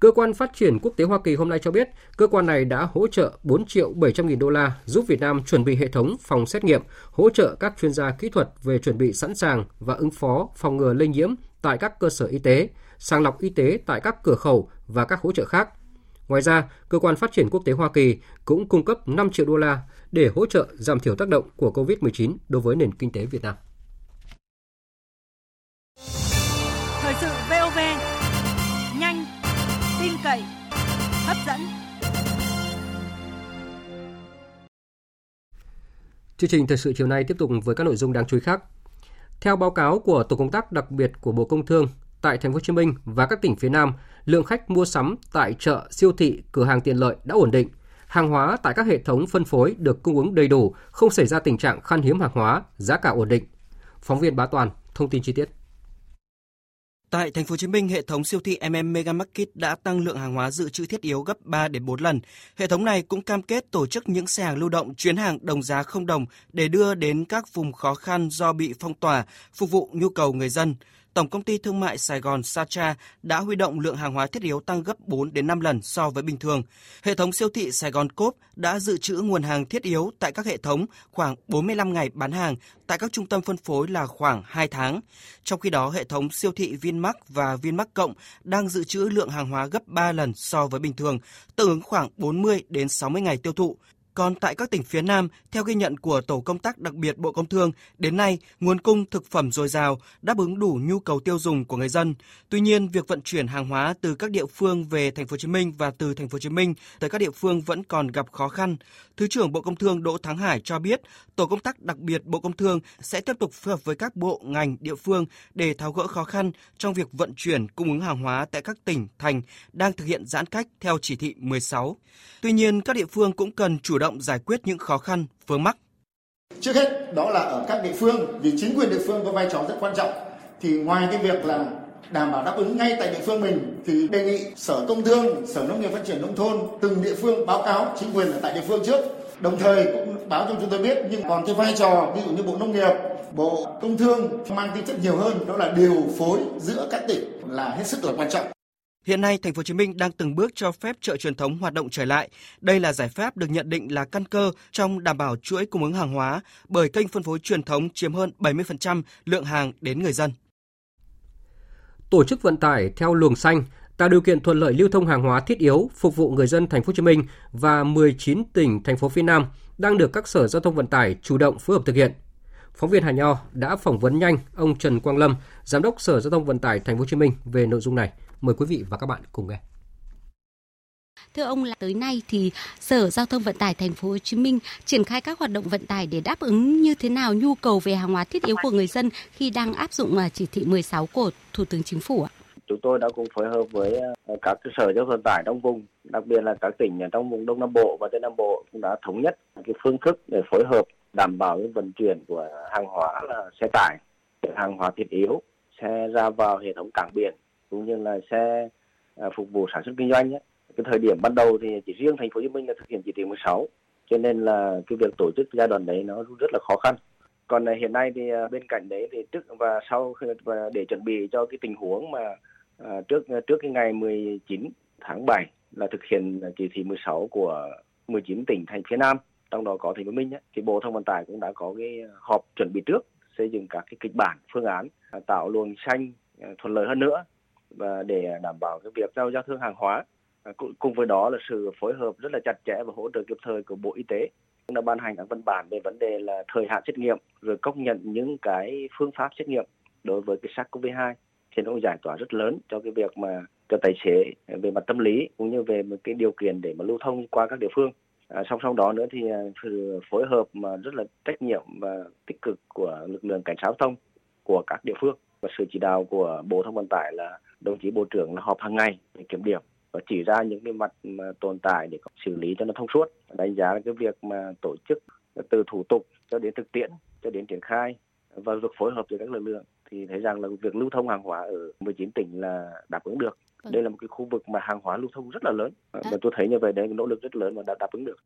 Cơ quan Phát triển Quốc tế Hoa Kỳ hôm nay cho biết, cơ quan này đã hỗ trợ 4 triệu 700 nghìn đô la giúp Việt Nam chuẩn bị hệ thống phòng xét nghiệm, hỗ trợ các chuyên gia kỹ thuật về chuẩn bị sẵn sàng và ứng phó phòng ngừa lây nhiễm tại các cơ sở y tế, sàng lọc y tế tại các cửa khẩu và các hỗ trợ khác. Ngoài ra, Cơ quan Phát triển Quốc tế Hoa Kỳ cũng cung cấp 5 triệu đô la để hỗ trợ giảm thiểu tác động của COVID-19 đối với nền kinh tế Việt Nam. Chương trình thời sự chiều nay tiếp tục với các nội dung đáng chú ý khác. Theo báo cáo của tổ công tác đặc biệt của Bộ Công Thương, tại thành phố Hồ Chí Minh và các tỉnh phía Nam, lượng khách mua sắm tại chợ, siêu thị, cửa hàng tiện lợi đã ổn định. Hàng hóa tại các hệ thống phân phối được cung ứng đầy đủ, không xảy ra tình trạng khan hiếm hàng hóa, giá cả ổn định. Phóng viên Bá Toàn thông tin chi tiết. Tại thành phố Hồ Chí Minh, hệ thống siêu thị MM Mega Market đã tăng lượng hàng hóa dự trữ thiết yếu gấp 3 đến 4 lần. Hệ thống này cũng cam kết tổ chức những xe hàng lưu động chuyến hàng đồng giá không đồng để đưa đến các vùng khó khăn do bị phong tỏa, phục vụ nhu cầu người dân. Tổng công ty thương mại Sài Gòn Sacha đã huy động lượng hàng hóa thiết yếu tăng gấp 4 đến 5 lần so với bình thường. Hệ thống siêu thị Sài Gòn Coop đã dự trữ nguồn hàng thiết yếu tại các hệ thống khoảng 45 ngày bán hàng, tại các trung tâm phân phối là khoảng 2 tháng. Trong khi đó, hệ thống siêu thị Vinmark và Vinmark Cộng đang dự trữ lượng hàng hóa gấp 3 lần so với bình thường, tương ứng khoảng 40 đến 60 ngày tiêu thụ. Còn tại các tỉnh phía Nam, theo ghi nhận của Tổ công tác đặc biệt Bộ Công Thương, đến nay nguồn cung thực phẩm dồi dào, đáp ứng đủ nhu cầu tiêu dùng của người dân. Tuy nhiên, việc vận chuyển hàng hóa từ các địa phương về thành phố Hồ Chí Minh và từ thành phố Hồ Chí Minh tới các địa phương vẫn còn gặp khó khăn. Thứ trưởng Bộ Công Thương Đỗ Thắng Hải cho biết, Tổ công tác đặc biệt Bộ Công Thương sẽ tiếp tục phối hợp với các bộ ngành địa phương để tháo gỡ khó khăn trong việc vận chuyển cung ứng hàng hóa tại các tỉnh thành đang thực hiện giãn cách theo chỉ thị 16. Tuy nhiên, các địa phương cũng cần chủ động động giải quyết những khó khăn, vướng mắc. Trước hết đó là ở các địa phương vì chính quyền địa phương có vai trò rất quan trọng thì ngoài cái việc là đảm bảo đáp ứng ngay tại địa phương mình thì đề nghị Sở Công Thương, Sở Nông nghiệp Phát triển nông thôn từng địa phương báo cáo chính quyền ở tại địa phương trước. Đồng thời cũng báo cho chúng tôi biết nhưng còn cái vai trò ví dụ như Bộ Nông nghiệp, Bộ Công Thương mang tính chất nhiều hơn đó là điều phối giữa các tỉnh là hết sức là quan trọng. Hiện nay, thành phố Hồ Chí Minh đang từng bước cho phép chợ truyền thống hoạt động trở lại. Đây là giải pháp được nhận định là căn cơ trong đảm bảo chuỗi cung ứng hàng hóa bởi kênh phân phối truyền thống chiếm hơn 70% lượng hàng đến người dân. Tổ chức vận tải theo luồng xanh tạo điều kiện thuận lợi lưu thông hàng hóa thiết yếu phục vụ người dân thành phố Hồ Chí Minh và 19 tỉnh thành phố phía Nam đang được các sở giao thông vận tải chủ động phối hợp thực hiện. Phóng viên Hà Nho đã phỏng vấn nhanh ông Trần Quang Lâm, giám đốc Sở Giao thông Vận tải thành phố Hồ Chí Minh về nội dung này. Mời quý vị và các bạn cùng nghe. Thưa ông là tới nay thì Sở Giao thông Vận tải thành phố Hồ Chí Minh triển khai các hoạt động vận tải để đáp ứng như thế nào nhu cầu về hàng hóa thiết yếu của người dân khi đang áp dụng à, chỉ thị 16 của Thủ tướng Chính phủ ạ? Chúng tôi đã cùng phối hợp với à, các sở giao thông vận tải trong vùng, đặc biệt là các tỉnh trong vùng Đông Nam Bộ và Tây Nam Bộ cũng đã thống nhất cái phương thức để phối hợp đảm bảo vận chuyển của hàng hóa là xe tải, hàng hóa thiết yếu, xe ra vào hệ thống cảng biển cũng như là xe à, phục vụ sản xuất kinh doanh ấy. cái thời điểm ban đầu thì chỉ riêng thành phố Hồ Chí Minh là thực hiện chỉ thị 16 cho nên là cái việc tổ chức giai đoạn đấy nó rất là khó khăn còn à, hiện nay thì à, bên cạnh đấy thì trước và sau và để chuẩn bị cho cái tình huống mà trước trước cái ngày 19 tháng 7 là thực hiện chỉ thị 16 của 19 tỉnh thành phía Nam trong đó có thành phố Minh ấy, thì Bộ Thông Vận tải cũng đã có cái họp chuẩn bị trước xây dựng các cái kịch bản phương án tạo luồng xanh thuận lợi hơn nữa và để đảm bảo cái việc giao giao thương hàng hóa. À, cùng với đó là sự phối hợp rất là chặt chẽ và hỗ trợ kịp thời của Bộ Y tế. Cũng đã ban hành các văn bản về vấn đề là thời hạn xét nghiệm rồi công nhận những cái phương pháp xét nghiệm đối với cái SARS-CoV-2 thì nó cũng giải tỏa rất lớn cho cái việc mà cho tài xế về mặt tâm lý cũng như về một cái điều kiện để mà lưu thông qua các địa phương. À, song song đó nữa thì à, sự phối hợp mà rất là trách nhiệm và tích cực của lực lượng cảnh sát giao thông của các địa phương. Và sự chỉ đạo của Bộ Thông Vận tải là đồng chí Bộ trưởng là họp hàng ngày để kiểm điểm và chỉ ra những cái mặt mà tồn tại để xử lý cho nó thông suốt. Đánh giá cái việc mà tổ chức từ thủ tục cho đến thực tiễn cho đến triển khai và việc phối hợp giữa các lực lượng thì thấy rằng là việc lưu thông hàng hóa ở 19 tỉnh là đáp ứng được. Đây là một cái khu vực mà hàng hóa lưu thông rất là lớn. Và tôi thấy như vậy đấy nỗ lực rất lớn và đã đáp ứng được.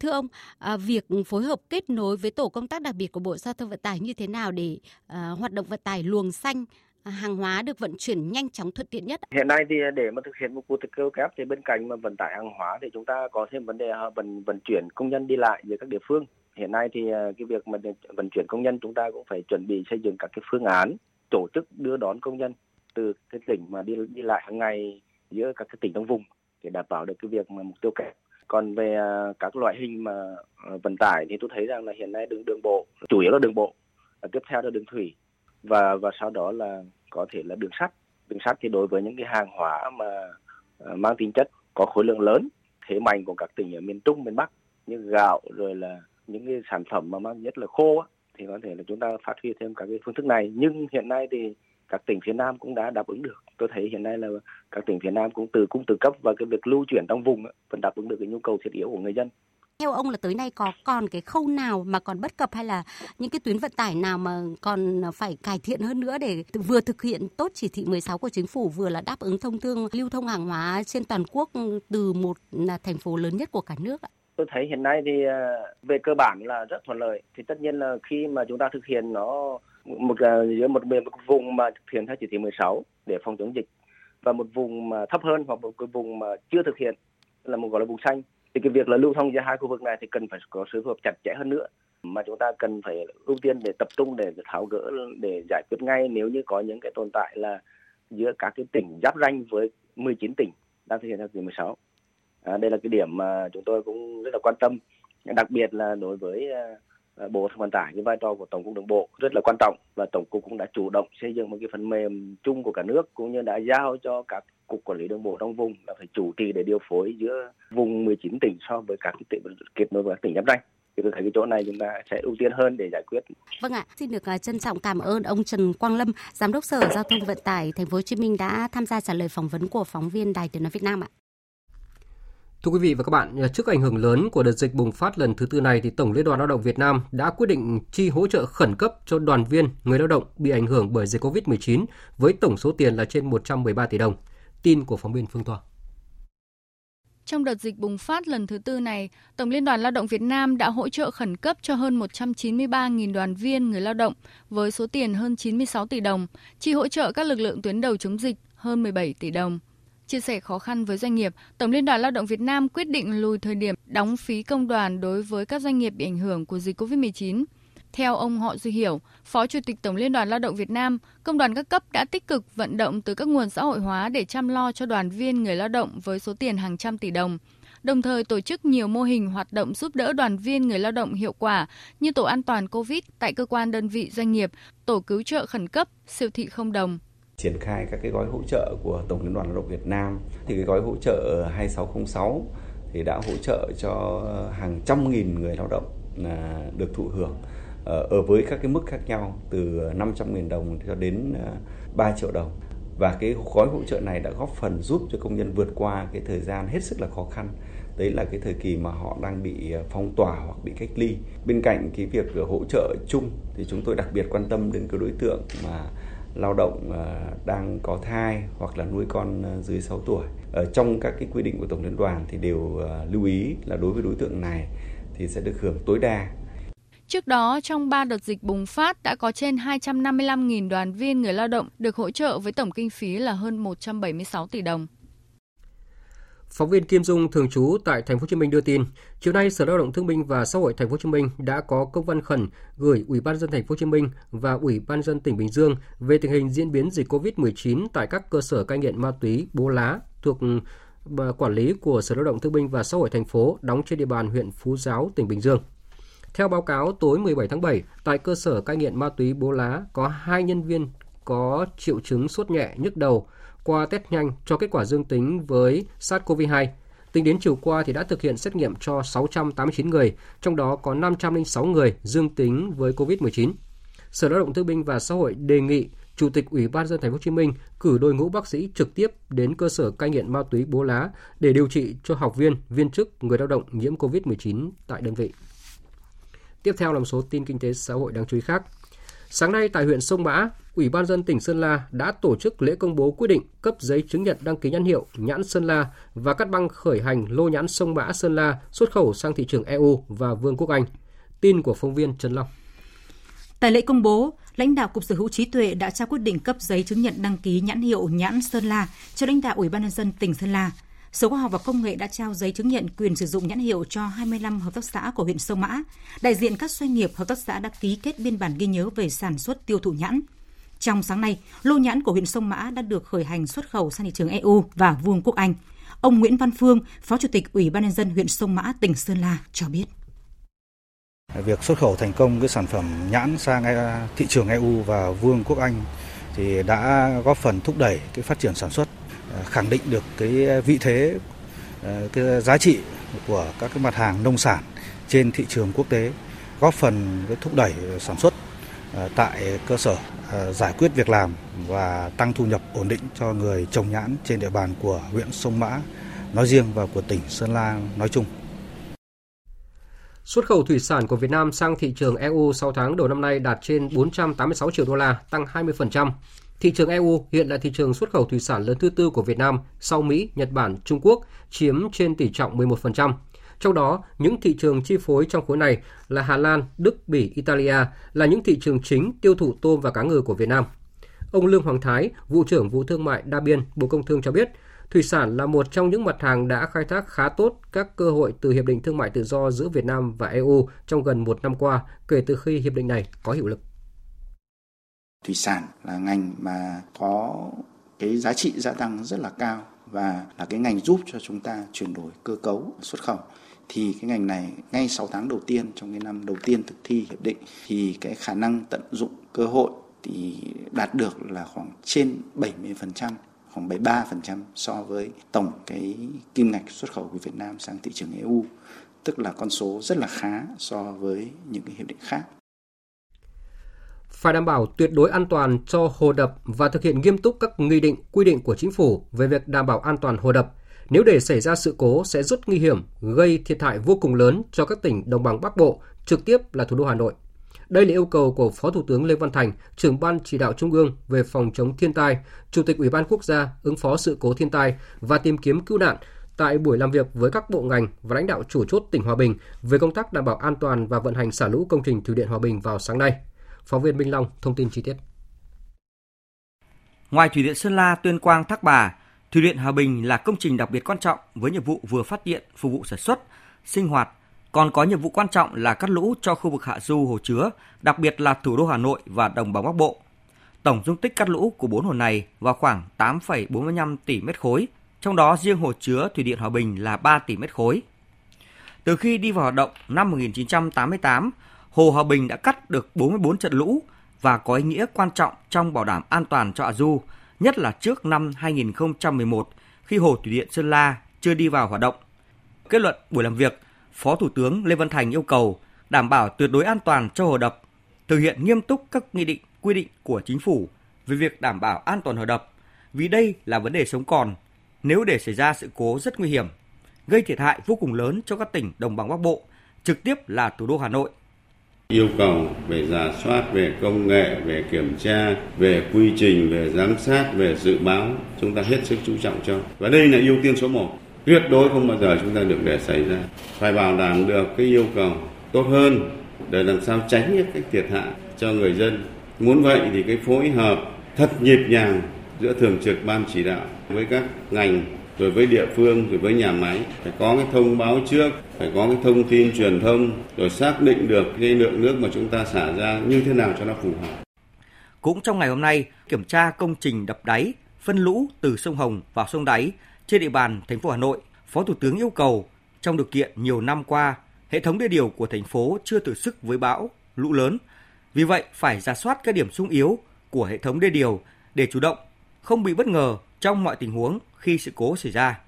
Thưa ông, à, việc phối hợp kết nối với tổ công tác đặc biệt của Bộ Giao thông Vận tải như thế nào để à, hoạt động vận tải luồng xanh À, hàng hóa được vận chuyển nhanh chóng thuận tiện nhất? Hiện nay thì để mà thực hiện một cuộc kêu kép thì bên cạnh mà vận tải hàng hóa thì chúng ta có thêm vấn đề à, vận vận chuyển công nhân đi lại giữa các địa phương. Hiện nay thì à, cái việc mà vận chuyển công nhân chúng ta cũng phải chuẩn bị xây dựng các cái phương án, tổ chức đưa đón công nhân từ cái tỉnh mà đi đi lại hàng ngày giữa các cái tỉnh trong vùng để đảm bảo được cái việc mà mục tiêu kép còn về các loại hình mà vận tải thì tôi thấy rằng là hiện nay đường đường bộ, chủ yếu là đường bộ tiếp theo là đường thủy và và sau đó là có thể là đường sắt đường sắt thì đối với những cái hàng hóa mà uh, mang tính chất có khối lượng lớn thế mạnh của các tỉnh ở miền trung miền bắc như gạo rồi là những cái sản phẩm mà mang nhất là khô á, thì có thể là chúng ta phát huy thêm các cái phương thức này nhưng hiện nay thì các tỉnh phía Nam cũng đã đáp ứng được. Tôi thấy hiện nay là các tỉnh phía Nam cũng từ cung từ cấp và cái việc lưu chuyển trong vùng vẫn đáp ứng được cái nhu cầu thiết yếu của người dân. Theo ông là tới nay có còn cái khâu nào mà còn bất cập hay là những cái tuyến vận tải nào mà còn phải cải thiện hơn nữa để vừa thực hiện tốt chỉ thị 16 của chính phủ vừa là đáp ứng thông thương lưu thông hàng hóa trên toàn quốc từ một thành phố lớn nhất của cả nước ạ? tôi thấy hiện nay thì ờ, về cơ bản là rất thuận lợi thì tất nhiên là khi mà chúng ta thực hiện nó một à, giữa một, một vùng mà thực hiện theo chỉ thị 16 để phòng chống dịch và một vùng mà thấp hơn hoặc một cái vùng mà chưa thực hiện là một gọi là vùng xanh thì cái việc là lưu thông giữa hai khu vực này thì cần phải có sự phối hợp chặt chẽ hơn nữa. Mà chúng ta cần phải ưu tiên để tập trung để tháo gỡ để giải quyết ngay nếu như có những cái tồn tại là giữa các cái tỉnh giáp ranh với 19 tỉnh đang thực hiện theo kỳ 16 à, đây là cái điểm mà chúng tôi cũng rất là quan tâm. Đặc biệt là đối với à, Ờ, bộ thông vận tải cái vai trò của tổng cục đường bộ rất là quan trọng và tổng cục cũng đã chủ động xây dựng một cái phần mềm chung của cả nước cũng như đã giao cho các cục quản lý đường bộ trong vùng là phải chủ trì để điều phối giữa vùng 19 tỉnh so với các cái tỉnh kết nối với các tỉnh giáp ranh thì tôi thấy cái chỗ này chúng ta sẽ ưu tiên hơn để giải quyết. Vâng ạ, xin được à, trân trọng cảm ơn ông Trần Quang Lâm, giám đốc Sở Giao thông Vận tải Thành phố Hồ Chí Minh đã tham gia trả lời phỏng vấn của phóng viên Đài Tiếng nói Việt Nam ạ. Thưa quý vị và các bạn, trước ảnh hưởng lớn của đợt dịch bùng phát lần thứ tư này thì Tổng Liên đoàn Lao động Việt Nam đã quyết định chi hỗ trợ khẩn cấp cho đoàn viên người lao động bị ảnh hưởng bởi dịch Covid-19 với tổng số tiền là trên 113 tỷ đồng. Tin của phóng viên Phương Thoa. Trong đợt dịch bùng phát lần thứ tư này, Tổng Liên đoàn Lao động Việt Nam đã hỗ trợ khẩn cấp cho hơn 193.000 đoàn viên người lao động với số tiền hơn 96 tỷ đồng, chi hỗ trợ các lực lượng tuyến đầu chống dịch hơn 17 tỷ đồng. Chia sẻ khó khăn với doanh nghiệp, Tổng Liên đoàn Lao động Việt Nam quyết định lùi thời điểm đóng phí công đoàn đối với các doanh nghiệp bị ảnh hưởng của dịch COVID-19. Theo ông Họ Duy Hiểu, Phó Chủ tịch Tổng Liên đoàn Lao động Việt Nam, công đoàn các cấp đã tích cực vận động từ các nguồn xã hội hóa để chăm lo cho đoàn viên người lao động với số tiền hàng trăm tỷ đồng, đồng thời tổ chức nhiều mô hình hoạt động giúp đỡ đoàn viên người lao động hiệu quả như tổ an toàn COVID tại cơ quan đơn vị doanh nghiệp, tổ cứu trợ khẩn cấp, siêu thị không đồng, triển khai các cái gói hỗ trợ của Tổng Liên đoàn Lao động Việt Nam. Thì cái gói hỗ trợ 2606 thì đã hỗ trợ cho hàng trăm nghìn người lao động là được thụ hưởng ờ, ở với các cái mức khác nhau từ 500.000 đồng cho đến à, 3 triệu đồng. Và cái gói hỗ trợ này đã góp phần giúp cho công nhân vượt qua cái thời gian hết sức là khó khăn. Đấy là cái thời kỳ mà họ đang bị à, phong tỏa hoặc bị cách ly. Bên cạnh cái việc hỗ trợ chung thì chúng tôi đặc biệt quan tâm đến cái đối tượng mà lao động à, đang có thai hoặc là nuôi con à, dưới 6 tuổi. Ở trong các cái quy định của Tổng Liên đoàn thì đều à, lưu ý là đối với đối tượng này thì sẽ được hưởng tối đa Trước đó, trong 3 đợt dịch bùng phát đã có trên 255.000 đoàn viên người lao động được hỗ trợ với tổng kinh phí là hơn 176 tỷ đồng. Phóng viên Kim Dung thường trú tại thành phố Hồ Chí Minh đưa tin, chiều nay Sở Lao động Thương binh và Xã hội thành phố Hồ Chí Minh đã có công văn khẩn gửi Ủy ban dân thành phố Hồ Chí Minh và Ủy ban dân tỉnh Bình Dương về tình hình diễn biến dịch COVID-19 tại các cơ sở cai nghiện ma túy Bố Lá thuộc ờ, quản lý của Sở Lao động Thương binh và Xã hội thành phố đóng trên địa bàn huyện Phú Giáo, tỉnh Bình Dương. Theo báo cáo tối 17 tháng 7, tại cơ sở cai nghiện ma túy Bố Lá có hai nhân viên có triệu chứng sốt nhẹ, nhức đầu. Qua test nhanh cho kết quả dương tính với SARS-CoV-2. Tính đến chiều qua thì đã thực hiện xét nghiệm cho 689 người, trong đó có 506 người dương tính với COVID-19. Sở Lao động Thương binh và Xã hội đề nghị Chủ tịch Ủy ban dân thành phố Hồ Chí Minh cử đội ngũ bác sĩ trực tiếp đến cơ sở cai nghiện ma túy Bố Lá để điều trị cho học viên, viên chức, người lao động nhiễm COVID-19 tại đơn vị. Tiếp theo là một số tin kinh tế xã hội đáng chú ý khác. Sáng nay tại huyện Sông Mã, Ủy ban dân tỉnh Sơn La đã tổ chức lễ công bố quyết định cấp giấy chứng nhận đăng ký nhãn hiệu nhãn Sơn La và cắt băng khởi hành lô nhãn Sông Mã Sơn La xuất khẩu sang thị trường EU và Vương quốc Anh. Tin của phóng viên Trần Long. Tại lễ công bố, lãnh đạo Cục Sở hữu trí tuệ đã trao quyết định cấp giấy chứng nhận đăng ký nhãn hiệu nhãn Sơn La cho lãnh đạo Ủy ban nhân dân tỉnh Sơn La. Sở Khoa học và Công nghệ đã trao giấy chứng nhận quyền sử dụng nhãn hiệu cho 25 hợp tác xã của huyện Sông Mã. Đại diện các doanh nghiệp hợp tác xã đã ký kết biên bản ghi nhớ về sản xuất tiêu thụ nhãn. Trong sáng nay, lô nhãn của huyện Sông Mã đã được khởi hành xuất khẩu sang thị trường EU và Vương quốc Anh. Ông Nguyễn Văn Phương, Phó Chủ tịch Ủy ban nhân dân huyện Sông Mã, tỉnh Sơn La cho biết. Việc xuất khẩu thành công cái sản phẩm nhãn sang thị trường EU và Vương quốc Anh thì đã góp phần thúc đẩy cái phát triển sản xuất, à, khẳng định được cái vị thế, à, cái giá trị của các cái mặt hàng nông sản trên thị trường quốc tế, góp phần cái thúc đẩy sản xuất Ờ, tại cơ sở ờ, giải quyết việc làm và tăng thu nhập ổn định cho người trồng nhãn trên địa bàn của huyện Sông Mã nói riêng và của tỉnh Sơn La nói chung. Xuất khẩu thủy sản của Việt Nam sang thị trường EU 6 tháng đầu năm nay đạt trên 486 triệu đô la, tăng 20%. Thị trường EU hiện là thị trường xuất khẩu thủy sản lớn thứ tư của Việt Nam sau Mỹ, Nhật Bản, Trung Quốc, chiếm trên tỷ trọng 11%. Trong đó, những thị trường chi phối trong khối này là Hà Lan, Đức, Bỉ, Italia là những thị trường chính tiêu thụ tôm và cá ngừ của Việt Nam. Ông Lương Hoàng Thái, vụ trưởng vụ thương mại đa biên, Bộ Công Thương cho biết, thủy sản là một trong những mặt hàng đã khai thác khá tốt các cơ hội từ Hiệp định Thương mại Tự do giữa Việt Nam và EU trong gần một năm qua kể từ khi hiệp định này có hiệu lực. Thủy sản là ngành mà có cái giá trị gia tăng rất là cao và là cái ngành giúp cho chúng ta chuyển đổi cơ cấu xuất khẩu thì cái ngành này ngay 6 tháng đầu tiên trong cái năm đầu tiên thực thi hiệp định thì cái khả năng tận dụng cơ hội thì đạt được là khoảng trên 70%, khoảng 73% so với tổng cái kim ngạch xuất khẩu của Việt Nam sang thị trường EU, tức là con số rất là khá so với những cái hiệp định khác. Phải đảm bảo tuyệt đối an toàn cho hồ đập và thực hiện nghiêm túc các nghị định, quy định của chính phủ về việc đảm bảo an toàn hồ đập – nếu để xảy ra sự cố sẽ rất nguy hiểm, gây thiệt hại vô cùng lớn cho các tỉnh đồng bằng Bắc Bộ, trực tiếp là thủ đô Hà Nội. Đây là yêu cầu của Phó Thủ tướng Lê Văn Thành, trưởng ban chỉ đạo Trung ương về phòng chống thiên tai, Chủ tịch Ủy ban Quốc gia ứng phó sự cố thiên tai và tìm kiếm cứu nạn tại buổi làm việc với các bộ ngành và lãnh đạo chủ chốt tỉnh Hòa Bình về công tác đảm bảo an toàn và vận hành xả lũ công trình thủy điện Hòa Bình vào sáng nay. Phóng viên Minh Long thông tin chi tiết. Ngoài thủy điện Sơn La, Tuyên Quang, Thác Bà, Thủy điện Hòa Bình là công trình đặc biệt quan trọng với nhiệm vụ vừa phát điện phục vụ sản xuất, sinh hoạt, còn có nhiệm vụ quan trọng là cắt lũ cho khu vực hạ du hồ chứa, đặc biệt là thủ đô Hà Nội và đồng bằng Bắc Bộ. Tổng dung tích cắt lũ của bốn hồ này vào khoảng 8,45 tỷ mét khối, trong đó riêng hồ chứa thủy điện Hòa Bình là 3 tỷ mét khối. Từ khi đi vào hoạt động năm 1988, Hồ Hòa Bình đã cắt được 44 trận lũ và có ý nghĩa quan trọng trong bảo đảm an toàn cho hạ du, nhất là trước năm 2011 khi hồ thủy điện Sơn La chưa đi vào hoạt động. Kết luận buổi làm việc, Phó Thủ tướng Lê Văn Thành yêu cầu đảm bảo tuyệt đối an toàn cho hồ đập, thực hiện nghiêm túc các nghị định, quy định của chính phủ về việc đảm bảo an toàn hồ đập, vì đây là vấn đề sống còn. Nếu để xảy ra sự cố rất nguy hiểm, gây thiệt hại vô cùng lớn cho các tỉnh đồng bằng Bắc Bộ, trực tiếp là thủ đô Hà Nội yêu cầu về giả soát, về công nghệ, về kiểm tra, về quy trình, về giám sát, về dự báo, chúng ta hết sức chú trọng cho. Và đây là ưu tiên số 1 tuyệt đối không bao giờ chúng ta được để xảy ra. Phải bảo đảm được cái yêu cầu tốt hơn để làm sao tránh những cái thiệt hại cho người dân. Muốn vậy thì cái phối hợp thật nhịp nhàng giữa thường trực ban chỉ đạo với các ngành rồi với địa phương rồi với nhà máy phải có cái thông báo trước phải có cái thông tin truyền thông rồi xác định được cái lượng nước mà chúng ta xả ra như thế nào cho nó phù hợp. Cũng trong ngày hôm nay, kiểm tra công trình đập đáy, phân lũ từ sông Hồng vào sông đáy trên địa bàn thành phố Hà Nội, Phó Thủ tướng yêu cầu trong điều kiện nhiều năm qua, hệ thống đê điều của thành phố chưa thử sức với bão, lũ lớn. Vì vậy, phải ra soát các điểm sung yếu của hệ thống đê điều để chủ động, không bị bất ngờ trong mọi tình huống khi sự cố xảy ra.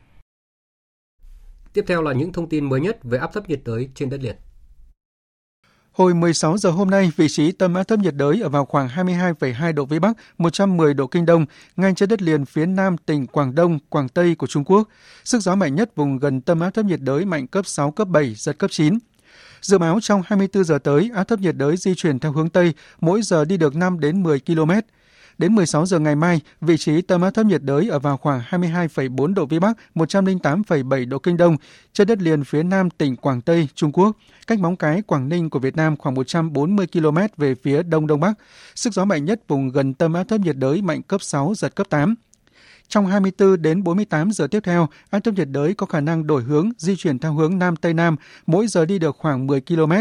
Tiếp theo là những thông tin mới nhất về áp thấp nhiệt đới trên đất liền. Hồi 16 giờ hôm nay, vị trí tâm áp thấp nhiệt đới ở vào khoảng 22,2 độ Vĩ Bắc, 110 độ Kinh Đông, ngay trên đất liền phía nam tỉnh Quảng Đông, Quảng Tây của Trung Quốc. Sức gió mạnh nhất vùng gần tâm áp thấp nhiệt đới mạnh cấp 6, cấp 7, giật cấp 9. Dự báo trong 24 giờ tới, áp thấp nhiệt đới di chuyển theo hướng Tây, mỗi giờ đi được 5 đến 10 km. Đến 16 giờ ngày mai, vị trí tâm áp thấp nhiệt đới ở vào khoảng 22,4 độ Vĩ Bắc, 108,7 độ Kinh Đông, trên đất liền phía nam tỉnh Quảng Tây, Trung Quốc, cách Móng Cái, Quảng Ninh của Việt Nam khoảng 140 km về phía đông đông bắc. Sức gió mạnh nhất vùng gần tâm áp thấp nhiệt đới mạnh cấp 6, giật cấp 8. Trong 24 đến 48 giờ tiếp theo, áp thấp nhiệt đới có khả năng đổi hướng, di chuyển theo hướng Nam Tây Nam, mỗi giờ đi được khoảng 10 km.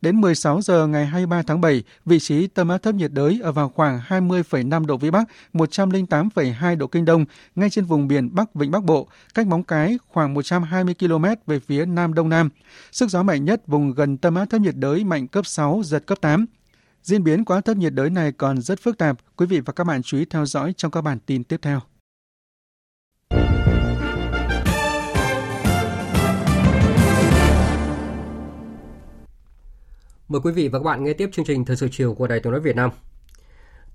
Đến 16 giờ ngày 23 tháng 7, vị trí tâm áp thấp nhiệt đới ở vào khoảng 20,5 độ Vĩ Bắc, 108,2 độ Kinh Đông, ngay trên vùng biển Bắc Vịnh Bắc Bộ, cách Móng Cái khoảng 120 km về phía Nam Đông Nam. Sức gió mạnh nhất vùng gần tâm áp thấp nhiệt đới mạnh cấp 6, giật cấp 8. Diễn biến của áp thấp nhiệt đới này còn rất phức tạp. Quý vị và các bạn chú ý theo dõi trong các bản tin tiếp theo. Mời quý vị và các bạn nghe tiếp chương trình Thời sự chiều của Đài Tiếng nói Việt Nam.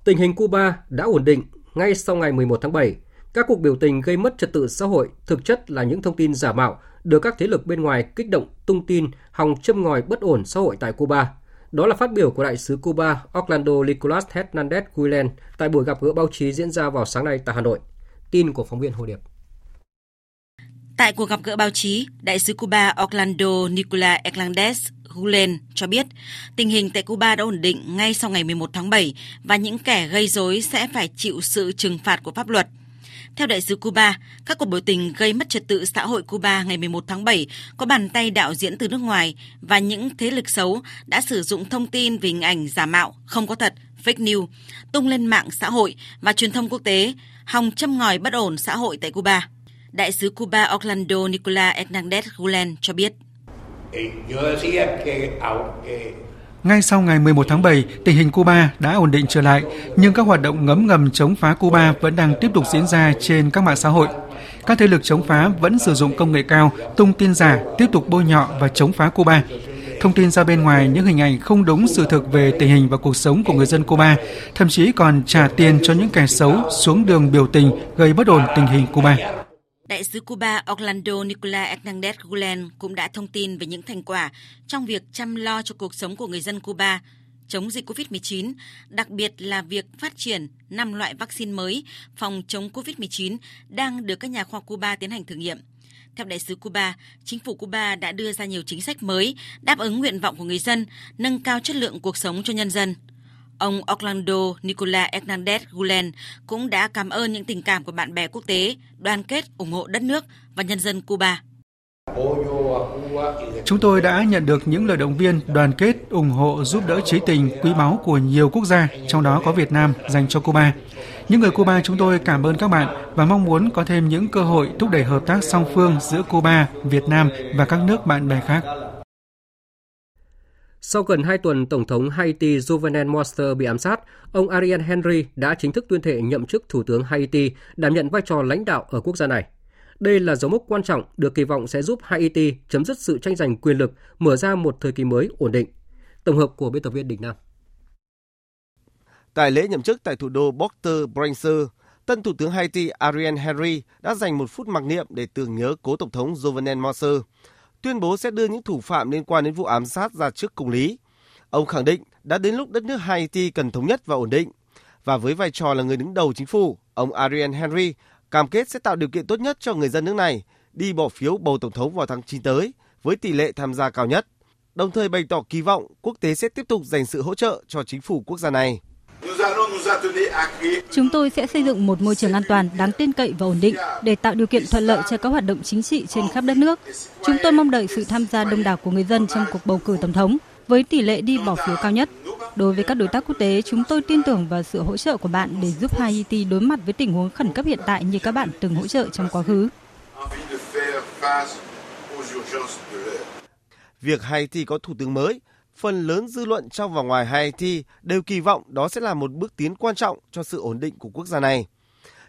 Tình hình Cuba đã ổn định ngay sau ngày 11 tháng 7. Các cuộc biểu tình gây mất trật tự xã hội thực chất là những thông tin giả mạo được các thế lực bên ngoài kích động tung tin hòng châm ngòi bất ổn xã hội tại Cuba. Đó là phát biểu của đại sứ Cuba Orlando Nicolas Hernandez Guilen tại buổi gặp gỡ báo chí diễn ra vào sáng nay tại Hà Nội. Tin của phóng viên Hồ Điệp. Tại cuộc gặp gỡ báo chí, đại sứ Cuba Orlando Nicolas Hernandez Gulen cho biết tình hình tại Cuba đã ổn định ngay sau ngày 11 tháng 7 và những kẻ gây rối sẽ phải chịu sự trừng phạt của pháp luật. Theo đại sứ Cuba, các cuộc biểu tình gây mất trật tự xã hội Cuba ngày 11 tháng 7 có bàn tay đạo diễn từ nước ngoài và những thế lực xấu đã sử dụng thông tin về hình ảnh giả mạo, không có thật, fake news, tung lên mạng xã hội và truyền thông quốc tế, hòng châm ngòi bất ổn xã hội tại Cuba. Đại sứ Cuba Orlando Nicola Hernandez Gulen cho biết. Ngay sau ngày 11 tháng 7, tình hình Cuba đã ổn định trở lại, nhưng các hoạt động ngấm ngầm chống phá Cuba vẫn đang tiếp tục diễn ra trên các mạng xã hội. Các thế lực chống phá vẫn sử dụng công nghệ cao, tung tin giả, tiếp tục bôi nhọ và chống phá Cuba. Thông tin ra bên ngoài những hình ảnh không đúng sự thực về tình hình và cuộc sống của người dân Cuba, thậm chí còn trả tiền cho những kẻ xấu xuống đường biểu tình gây bất ổn tình hình Cuba. Đại sứ Cuba Orlando Nicola Hernandez Gulen cũng đã thông tin về những thành quả trong việc chăm lo cho cuộc sống của người dân Cuba chống dịch COVID-19, đặc biệt là việc phát triển 5 loại vaccine mới phòng chống COVID-19 đang được các nhà khoa học Cuba tiến hành thử nghiệm. Theo đại sứ Cuba, chính phủ Cuba đã đưa ra nhiều chính sách mới đáp ứng nguyện vọng của người dân, nâng cao chất lượng cuộc sống cho nhân dân. Ông Orlando Nicola Hernandez Gulen cũng đã cảm ơn những tình cảm của bạn bè quốc tế, đoàn kết ủng hộ đất nước và nhân dân Cuba. Chúng tôi đã nhận được những lời động viên, đoàn kết, ủng hộ, giúp đỡ trí tình, quý báu của nhiều quốc gia, trong đó có Việt Nam dành cho Cuba. Những người Cuba chúng tôi cảm ơn các bạn và mong muốn có thêm những cơ hội thúc đẩy hợp tác song phương giữa Cuba, Việt Nam và các nước bạn bè khác. Sau gần 2 tuần Tổng thống Haiti Jovenel Moise bị ám sát, ông Ariel Henry đã chính thức tuyên thệ nhậm chức Thủ tướng Haiti, đảm nhận vai trò lãnh đạo ở quốc gia này. Đây là dấu mốc quan trọng được kỳ vọng sẽ giúp Haiti chấm dứt sự tranh giành quyền lực, mở ra một thời kỳ mới ổn định. Tổng hợp của biên tập viên Đình Nam. Tại lễ nhậm chức tại thủ đô Port-au-Prince, tân Thủ tướng Haiti Ariel Henry đã dành một phút mặc niệm để tưởng nhớ cố Tổng thống Jovenel Moise tuyên bố sẽ đưa những thủ phạm liên quan đến vụ ám sát ra trước công lý. Ông khẳng định đã đến lúc đất nước Haiti cần thống nhất và ổn định. Và với vai trò là người đứng đầu chính phủ, ông Ariel Henry cam kết sẽ tạo điều kiện tốt nhất cho người dân nước này đi bỏ phiếu bầu tổng thống vào tháng 9 tới với tỷ lệ tham gia cao nhất. Đồng thời bày tỏ kỳ vọng quốc tế sẽ tiếp tục dành sự hỗ trợ cho chính phủ quốc gia này. Chúng tôi sẽ xây dựng một môi trường an toàn, đáng tin cậy và ổn định để tạo điều kiện thuận lợi cho các hoạt động chính trị trên khắp đất nước. Chúng tôi mong đợi sự tham gia đông đảo của người dân trong cuộc bầu cử tổng thống với tỷ lệ đi bỏ phiếu cao nhất. Đối với các đối tác quốc tế, chúng tôi tin tưởng vào sự hỗ trợ của bạn để giúp Haiti đối mặt với tình huống khẩn cấp hiện tại như các bạn từng hỗ trợ trong quá khứ. Việc Haiti có thủ tướng mới, phần lớn dư luận trong và ngoài Haiti đều kỳ vọng đó sẽ là một bước tiến quan trọng cho sự ổn định của quốc gia này.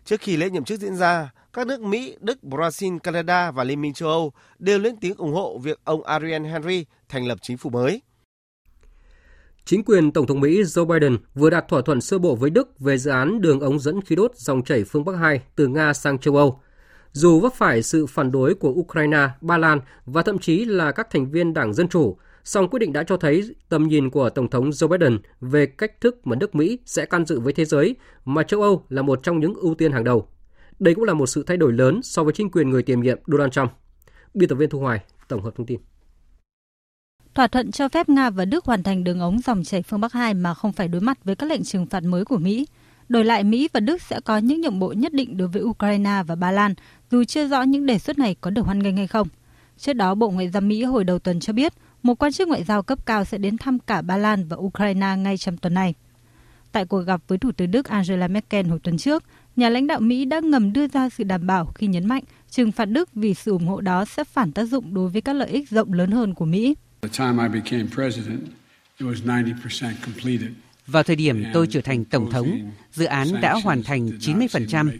Trước khi lễ nhậm chức diễn ra, các nước Mỹ, Đức, Brazil, Canada và Liên minh châu Âu đều lên tiếng ủng hộ việc ông Ariel Henry thành lập chính phủ mới. Chính quyền Tổng thống Mỹ Joe Biden vừa đạt thỏa thuận sơ bộ với Đức về dự án đường ống dẫn khí đốt dòng chảy phương Bắc 2 từ Nga sang châu Âu. Dù vấp phải sự phản đối của Ukraine, Ba Lan và thậm chí là các thành viên Đảng Dân Chủ, song quyết định đã cho thấy tầm nhìn của Tổng thống Joe Biden về cách thức mà nước Mỹ sẽ can dự với thế giới, mà châu Âu là một trong những ưu tiên hàng đầu. Đây cũng là một sự thay đổi lớn so với chính quyền người tiền nhiệm Donald Trump. Biên tập viên Thu Hoài tổng hợp thông tin. Thỏa thuận cho phép Nga và Đức hoàn thành đường ống dòng chảy phương Bắc 2 mà không phải đối mặt với các lệnh trừng phạt mới của Mỹ. Đổi lại, Mỹ và Đức sẽ có những nhượng bộ nhất định đối với Ukraine và Ba Lan, dù chưa rõ những đề xuất này có được hoan nghênh hay không. Trước đó, Bộ Ngoại giao Mỹ hồi đầu tuần cho biết một quan chức ngoại giao cấp cao sẽ đến thăm cả Ba Lan và Ukraine ngay trong tuần này. Tại cuộc gặp với Thủ tướng Đức Angela Merkel hồi tuần trước, nhà lãnh đạo Mỹ đã ngầm đưa ra sự đảm bảo khi nhấn mạnh trừng phạt Đức vì sự ủng hộ đó sẽ phản tác dụng đối với các lợi ích rộng lớn hơn của Mỹ. Vào thời điểm tôi trở thành Tổng thống, dự án đã hoàn thành 90%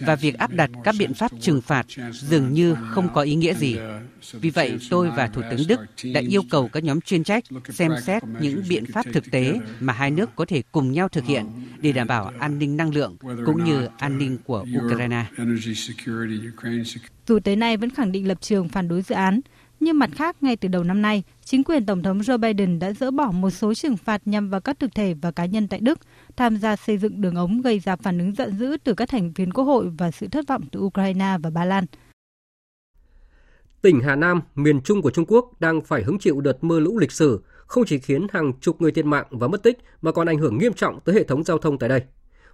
và việc áp đặt các biện pháp trừng phạt dường như không có ý nghĩa gì. Vì vậy, tôi và Thủ tướng Đức đã yêu cầu các nhóm chuyên trách xem xét những biện pháp thực tế mà hai nước có thể cùng nhau thực hiện để đảm bảo an ninh năng lượng cũng như an ninh của Ukraine. Dù tới nay vẫn khẳng định lập trường phản đối dự án, nhưng mặt khác, ngay từ đầu năm nay, chính quyền Tổng thống Joe Biden đã dỡ bỏ một số trừng phạt nhằm vào các thực thể và cá nhân tại Đức tham gia xây dựng đường ống gây ra phản ứng giận dữ từ các thành viên quốc hội và sự thất vọng từ Ukraine và Ba Lan. Tỉnh Hà Nam, miền Trung của Trung Quốc đang phải hứng chịu đợt mưa lũ lịch sử, không chỉ khiến hàng chục người thiệt mạng và mất tích mà còn ảnh hưởng nghiêm trọng tới hệ thống giao thông tại đây.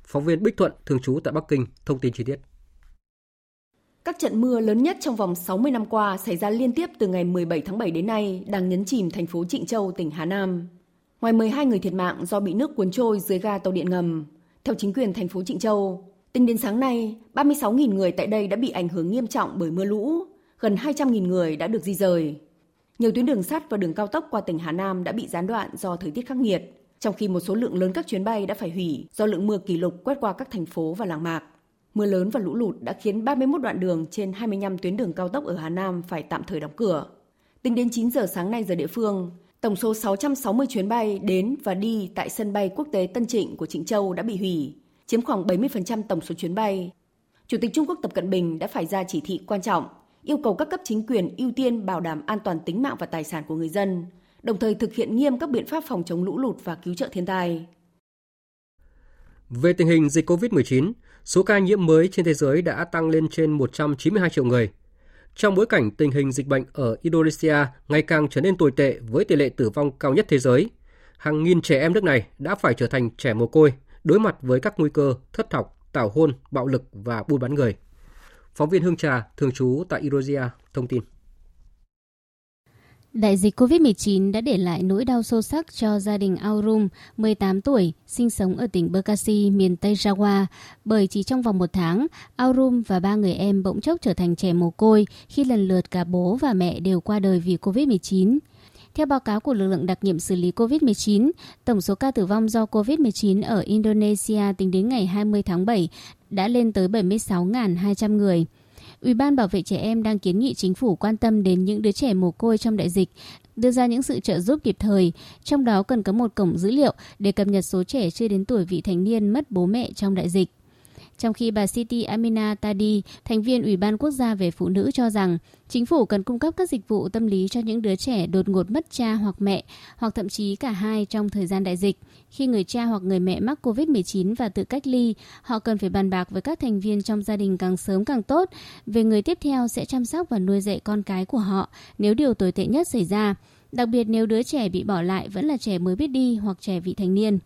Phóng viên Bích Thuận, thường trú tại Bắc Kinh, thông tin chi tiết. Các trận mưa lớn nhất trong vòng 60 năm qua xảy ra liên tiếp từ ngày 17 tháng 7 đến nay đang nhấn chìm thành phố Trịnh Châu, tỉnh Hà Nam. Ngoài 12 người thiệt mạng do bị nước cuốn trôi dưới ga tàu điện ngầm, theo chính quyền thành phố Trịnh Châu, tính đến sáng nay, 36.000 người tại đây đã bị ảnh hưởng nghiêm trọng bởi mưa lũ, gần 200.000 người đã được di rời. Nhiều tuyến đường sắt và đường cao tốc qua tỉnh Hà Nam đã bị gián đoạn do thời tiết khắc nghiệt, trong khi một số lượng lớn các chuyến bay đã phải hủy do lượng mưa kỷ lục quét qua các thành phố và làng mạc. Mưa lớn và lũ lụt đã khiến 31 đoạn đường trên 25 tuyến đường cao tốc ở Hà Nam phải tạm thời đóng cửa. Tính đến 9 giờ sáng nay giờ địa phương, tổng số 660 chuyến bay đến và đi tại sân bay quốc tế Tân Trịnh của Trịnh Châu đã bị hủy, chiếm khoảng 70% tổng số chuyến bay. Chủ tịch Trung Quốc Tập Cận Bình đã phải ra chỉ thị quan trọng, yêu cầu các cấp chính quyền ưu tiên bảo đảm an toàn tính mạng và tài sản của người dân, đồng thời thực hiện nghiêm các biện pháp phòng chống lũ lụt và cứu trợ thiên tai. Về tình hình dịch COVID-19, số ca nhiễm mới trên thế giới đã tăng lên trên 192 triệu người. Trong bối cảnh tình hình dịch bệnh ở Indonesia ngày càng trở nên tồi tệ với tỷ lệ tử vong cao nhất thế giới, hàng nghìn trẻ em nước này đã phải trở thành trẻ mồ côi, đối mặt với các nguy cơ thất học, tảo hôn, bạo lực và buôn bán người. Phóng viên Hương Trà, thường trú tại Indonesia, thông tin. Đại dịch COVID-19 đã để lại nỗi đau sâu sắc cho gia đình Aurum, 18 tuổi, sinh sống ở tỉnh Bekasi, miền Tây Java, bởi chỉ trong vòng một tháng, Aurum và ba người em bỗng chốc trở thành trẻ mồ côi khi lần lượt cả bố và mẹ đều qua đời vì COVID-19. Theo báo cáo của lực lượng đặc nhiệm xử lý COVID-19, tổng số ca tử vong do COVID-19 ở Indonesia tính đến ngày 20 tháng 7 đã lên tới 76.200 người. Ủy ban Bảo vệ trẻ em đang kiến nghị chính phủ quan tâm đến những đứa trẻ mồ côi trong đại dịch, đưa ra những sự trợ giúp kịp thời, trong đó cần có một cổng dữ liệu để cập nhật số trẻ chưa đến tuổi vị thành niên mất bố mẹ trong đại dịch. Trong khi bà Siti Amina Tadi, thành viên Ủy ban Quốc gia về Phụ nữ cho rằng chính phủ cần cung cấp các dịch vụ tâm lý cho những đứa trẻ đột ngột mất cha hoặc mẹ, hoặc thậm chí cả hai trong thời gian đại dịch. Khi người cha hoặc người mẹ mắc COVID-19 và tự cách ly, họ cần phải bàn bạc với các thành viên trong gia đình càng sớm càng tốt về người tiếp theo sẽ chăm sóc và nuôi dạy con cái của họ nếu điều tồi tệ nhất xảy ra. Đặc biệt nếu đứa trẻ bị bỏ lại vẫn là trẻ mới biết đi hoặc trẻ vị thành niên.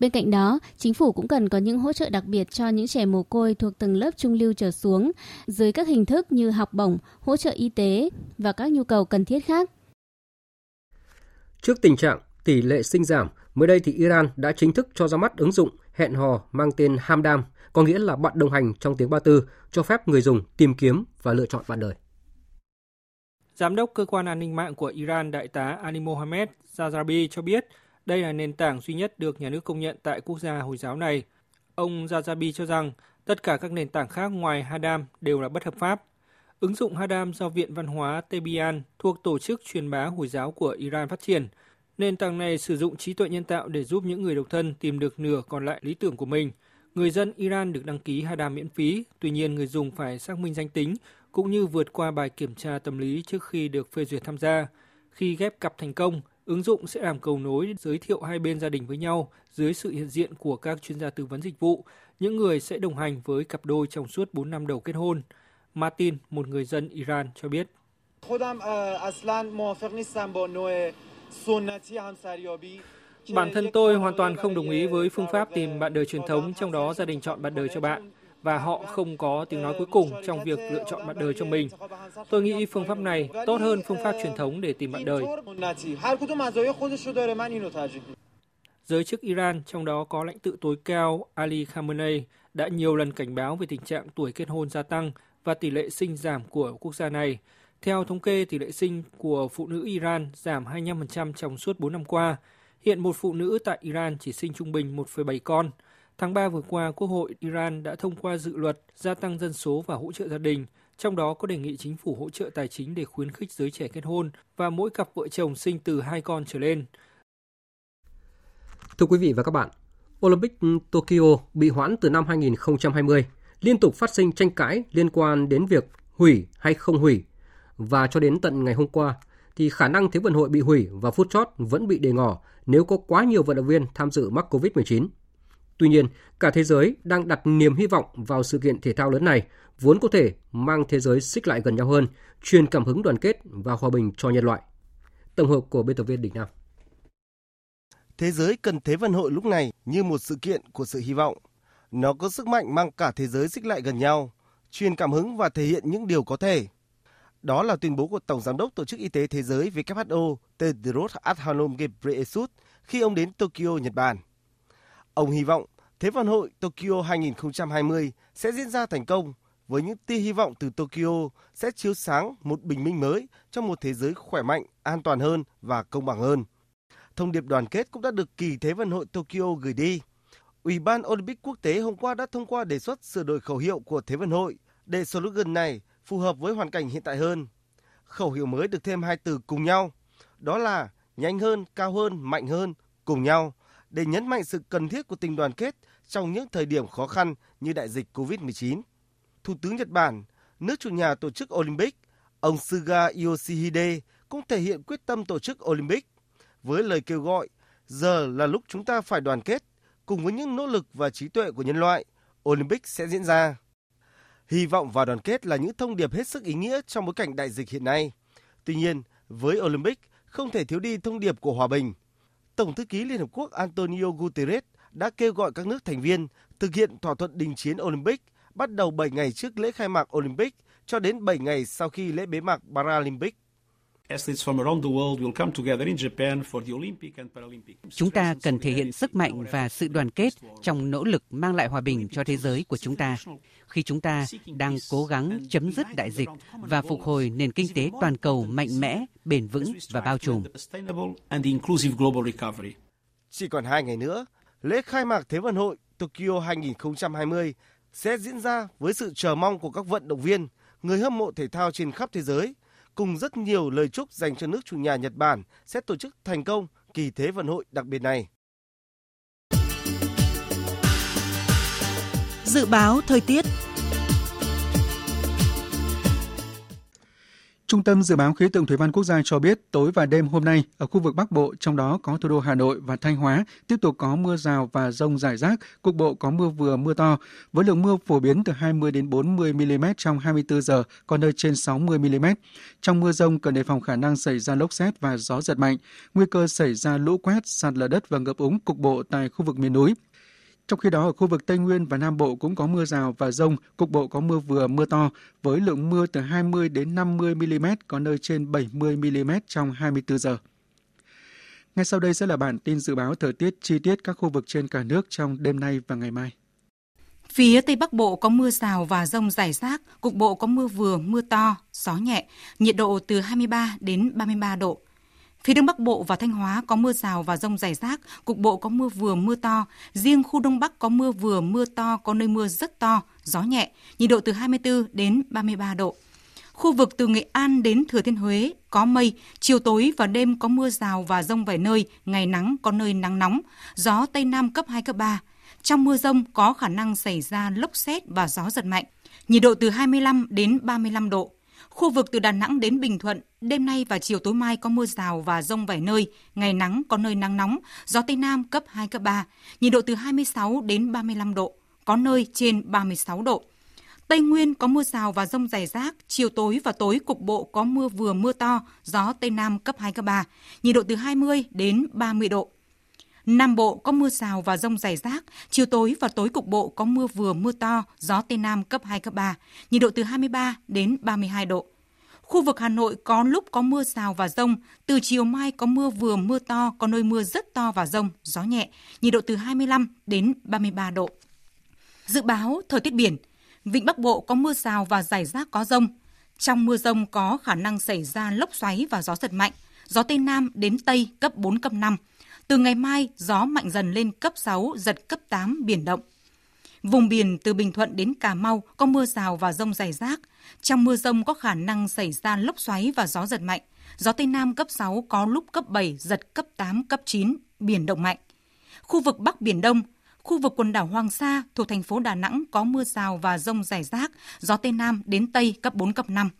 Bên cạnh đó, chính phủ cũng cần có những hỗ trợ đặc biệt cho những trẻ mồ côi thuộc tầng lớp trung lưu trở xuống dưới các hình thức như học bổng, hỗ trợ y tế và các nhu cầu cần thiết khác. Trước tình trạng tỷ lệ sinh giảm, mới đây thì Iran đã chính thức cho ra mắt ứng dụng hẹn hò mang tên Hamdam, có nghĩa là bạn đồng hành trong tiếng Ba Tư, cho phép người dùng tìm kiếm và lựa chọn bạn đời. Giám đốc cơ quan an ninh mạng của Iran Đại tá Ali Mohammed Zazabi cho biết đây là nền tảng duy nhất được nhà nước công nhận tại quốc gia Hồi giáo này. Ông Zazabi cho rằng tất cả các nền tảng khác ngoài Hadam đều là bất hợp pháp. Ứng dụng Hadam do Viện Văn hóa Tebian thuộc Tổ chức truyền bá Hồi giáo của Iran phát triển. Nền tảng này sử dụng trí tuệ nhân tạo để giúp những người độc thân tìm được nửa còn lại lý tưởng của mình. Người dân Iran được đăng ký Hadam miễn phí, tuy nhiên người dùng phải xác minh danh tính cũng như vượt qua bài kiểm tra tâm lý trước khi được phê duyệt tham gia. Khi ghép cặp thành công, ứng dụng sẽ làm cầu nối giới thiệu hai bên gia đình với nhau dưới sự hiện diện của các chuyên gia tư vấn dịch vụ, những người sẽ đồng hành với cặp đôi trong suốt 4 năm đầu kết hôn. Martin, một người dân Iran, cho biết. Bản thân tôi hoàn toàn không đồng ý với phương pháp tìm bạn đời truyền thống, trong đó gia đình chọn bạn đời cho bạn và họ không có tiếng nói cuối cùng trong việc lựa chọn bạn đời cho mình. Tôi nghĩ phương pháp này tốt hơn phương pháp truyền thống để tìm bạn đời. Giới chức Iran, trong đó có lãnh tụ tối cao Ali Khamenei, đã nhiều lần cảnh báo về tình trạng tuổi kết hôn gia tăng và tỷ lệ sinh giảm của quốc gia này. Theo thống kê, tỷ lệ sinh của phụ nữ Iran giảm 25% trong suốt 4 năm qua. Hiện một phụ nữ tại Iran chỉ sinh trung bình 1,7 con. Tháng 3 vừa qua, Quốc hội Iran đã thông qua dự luật gia tăng dân số và hỗ trợ gia đình, trong đó có đề nghị chính phủ hỗ trợ tài chính để khuyến khích giới trẻ kết hôn và mỗi cặp vợ chồng sinh từ hai con trở lên. Thưa quý vị và các bạn, Olympic Tokyo bị hoãn từ năm 2020, liên tục phát sinh tranh cãi liên quan đến việc hủy hay không hủy. Và cho đến tận ngày hôm qua, thì khả năng Thế vận hội bị hủy và phút chót vẫn bị đề ngỏ nếu có quá nhiều vận động viên tham dự mắc COVID-19. Tuy nhiên, cả thế giới đang đặt niềm hy vọng vào sự kiện thể thao lớn này, vốn có thể mang thế giới xích lại gần nhau hơn, truyền cảm hứng đoàn kết và hòa bình cho nhân loại. Tổng hợp của biên tập viên Đình Nam. Thế giới cần Thế vận hội lúc này như một sự kiện của sự hy vọng. Nó có sức mạnh mang cả thế giới xích lại gần nhau, truyền cảm hứng và thể hiện những điều có thể. Đó là tuyên bố của Tổng Giám đốc Tổ chức Y tế Thế giới WHO Tedros Adhanom Ghebreyesus khi ông đến Tokyo, Nhật Bản. Ông hy vọng Thế vận hội Tokyo 2020 sẽ diễn ra thành công với những tia hy vọng từ Tokyo sẽ chiếu sáng một bình minh mới trong một thế giới khỏe mạnh, an toàn hơn và công bằng hơn. Thông điệp đoàn kết cũng đã được kỳ Thế vận hội Tokyo gửi đi. Ủy ban Olympic quốc tế hôm qua đã thông qua đề xuất sửa đổi khẩu hiệu của Thế vận hội để slogan này phù hợp với hoàn cảnh hiện tại hơn. Khẩu hiệu mới được thêm hai từ cùng nhau, đó là nhanh hơn, cao hơn, mạnh hơn, cùng nhau để nhấn mạnh sự cần thiết của tình đoàn kết trong những thời điểm khó khăn như đại dịch COVID-19. Thủ tướng Nhật Bản, nước chủ nhà tổ chức Olympic, ông Suga Yoshihide cũng thể hiện quyết tâm tổ chức Olympic với lời kêu gọi giờ là lúc chúng ta phải đoàn kết cùng với những nỗ lực và trí tuệ của nhân loại, Olympic sẽ diễn ra. Hy vọng và đoàn kết là những thông điệp hết sức ý nghĩa trong bối cảnh đại dịch hiện nay. Tuy nhiên, với Olympic không thể thiếu đi thông điệp của hòa bình. Tổng thư ký Liên Hợp Quốc Antonio Guterres đã kêu gọi các nước thành viên thực hiện thỏa thuận đình chiến Olympic bắt đầu 7 ngày trước lễ khai mạc Olympic cho đến 7 ngày sau khi lễ bế mạc Paralympic. Chúng ta cần thể hiện sức mạnh và sự đoàn kết trong nỗ lực mang lại hòa bình cho thế giới của chúng ta. Khi chúng ta đang cố gắng chấm dứt đại dịch và phục hồi nền kinh tế toàn cầu mạnh mẽ, bền vững và bao trùm. Chỉ còn hai ngày nữa, lễ khai mạc Thế vận hội Tokyo 2020 sẽ diễn ra với sự chờ mong của các vận động viên, người hâm mộ thể thao trên khắp thế giới – cùng rất nhiều lời chúc dành cho nước chủ nhà Nhật Bản sẽ tổ chức thành công kỳ thế vận hội đặc biệt này. Dự báo thời tiết Trung tâm Dự báo Khí tượng Thủy văn Quốc gia cho biết tối và đêm hôm nay ở khu vực Bắc Bộ, trong đó có thủ đô Hà Nội và Thanh Hóa, tiếp tục có mưa rào và rông rải rác, cục bộ có mưa vừa mưa to, với lượng mưa phổ biến từ 20 đến 40 mm trong 24 giờ, có nơi trên 60 mm. Trong mưa rông cần đề phòng khả năng xảy ra lốc xét và gió giật mạnh, nguy cơ xảy ra lũ quét, sạt lở đất và ngập úng cục bộ tại khu vực miền núi. Trong khi đó, ở khu vực Tây Nguyên và Nam Bộ cũng có mưa rào và rông, cục bộ có mưa vừa mưa to, với lượng mưa từ 20 đến 50 mm, có nơi trên 70 mm trong 24 giờ. Ngay sau đây sẽ là bản tin dự báo thời tiết chi tiết các khu vực trên cả nước trong đêm nay và ngày mai. Phía Tây Bắc Bộ có mưa rào và rông rải rác, cục bộ có mưa vừa, mưa to, gió nhẹ, nhiệt độ từ 23 đến 33 độ. Phía Đông Bắc Bộ và Thanh Hóa có mưa rào và rông rải rác, cục bộ có mưa vừa mưa to, riêng khu Đông Bắc có mưa vừa mưa to, có nơi mưa rất to, gió nhẹ, nhiệt độ từ 24 đến 33 độ. Khu vực từ Nghệ An đến Thừa Thiên Huế có mây, chiều tối và đêm có mưa rào và rông vài nơi, ngày nắng có nơi nắng nóng, gió Tây Nam cấp 2, cấp 3. Trong mưa rông có khả năng xảy ra lốc xét và gió giật mạnh. Nhiệt độ từ 25 đến 35 độ. Khu vực từ Đà Nẵng đến Bình Thuận, đêm nay và chiều tối mai có mưa rào và rông vài nơi, ngày nắng có nơi nắng nóng, gió Tây Nam cấp 2, cấp 3, nhiệt độ từ 26 đến 35 độ, có nơi trên 36 độ. Tây Nguyên có mưa rào và rông rải rác, chiều tối và tối cục bộ có mưa vừa mưa to, gió Tây Nam cấp 2, cấp 3, nhiệt độ từ 20 đến 30 độ. Nam Bộ có mưa rào và rông rải rác, chiều tối và tối cục bộ có mưa vừa mưa to, gió Tây Nam cấp 2, cấp 3, nhiệt độ từ 23 đến 32 độ. Khu vực Hà Nội có lúc có mưa rào và rông, từ chiều mai có mưa vừa mưa to, có nơi mưa rất to và rông, gió nhẹ, nhiệt độ từ 25 đến 33 độ. Dự báo thời tiết biển, Vịnh Bắc Bộ có mưa rào và rải rác có rông. Trong mưa rông có khả năng xảy ra lốc xoáy và gió giật mạnh, gió Tây Nam đến Tây cấp 4, cấp 5. Từ ngày mai, gió mạnh dần lên cấp 6, giật cấp 8, biển động. Vùng biển từ Bình Thuận đến Cà Mau có mưa rào và rông rải rác. Trong mưa rông có khả năng xảy ra lốc xoáy và gió giật mạnh. Gió Tây Nam cấp 6 có lúc cấp 7, giật cấp 8, cấp 9, biển động mạnh. Khu vực Bắc Biển Đông, khu vực quần đảo Hoàng Sa thuộc thành phố Đà Nẵng có mưa rào và rông rải rác, gió Tây Nam đến Tây cấp 4, cấp 5.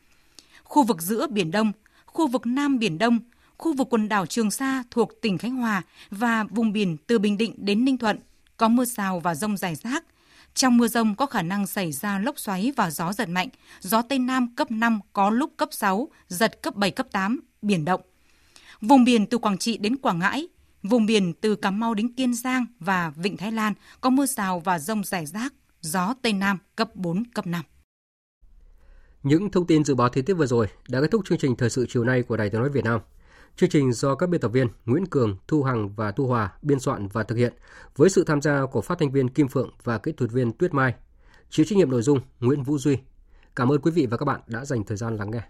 Khu vực giữa Biển Đông, khu vực Nam Biển Đông, khu vực quần đảo Trường Sa thuộc tỉnh Khánh Hòa và vùng biển từ Bình Định đến Ninh Thuận có mưa rào và rông rải rác. Trong mưa rông có khả năng xảy ra lốc xoáy và gió giật mạnh, gió Tây Nam cấp 5 có lúc cấp 6, giật cấp 7, cấp 8, biển động. Vùng biển từ Quảng Trị đến Quảng Ngãi, vùng biển từ Cà Mau đến Kiên Giang và Vịnh Thái Lan có mưa rào và rông rải rác, gió Tây Nam cấp 4, cấp 5. Những thông tin dự báo thời tiết vừa rồi đã kết thúc chương trình thời sự chiều nay của Đài Tiếng nói Việt Nam. Chương trình do các biên tập viên Nguyễn Cường, Thu Hằng và Thu Hòa biên soạn và thực hiện với sự tham gia của phát thanh viên Kim Phượng và kỹ thuật viên Tuyết Mai. Chịu trách nhiệm nội dung Nguyễn Vũ Duy. Cảm ơn quý vị và các bạn đã dành thời gian lắng nghe.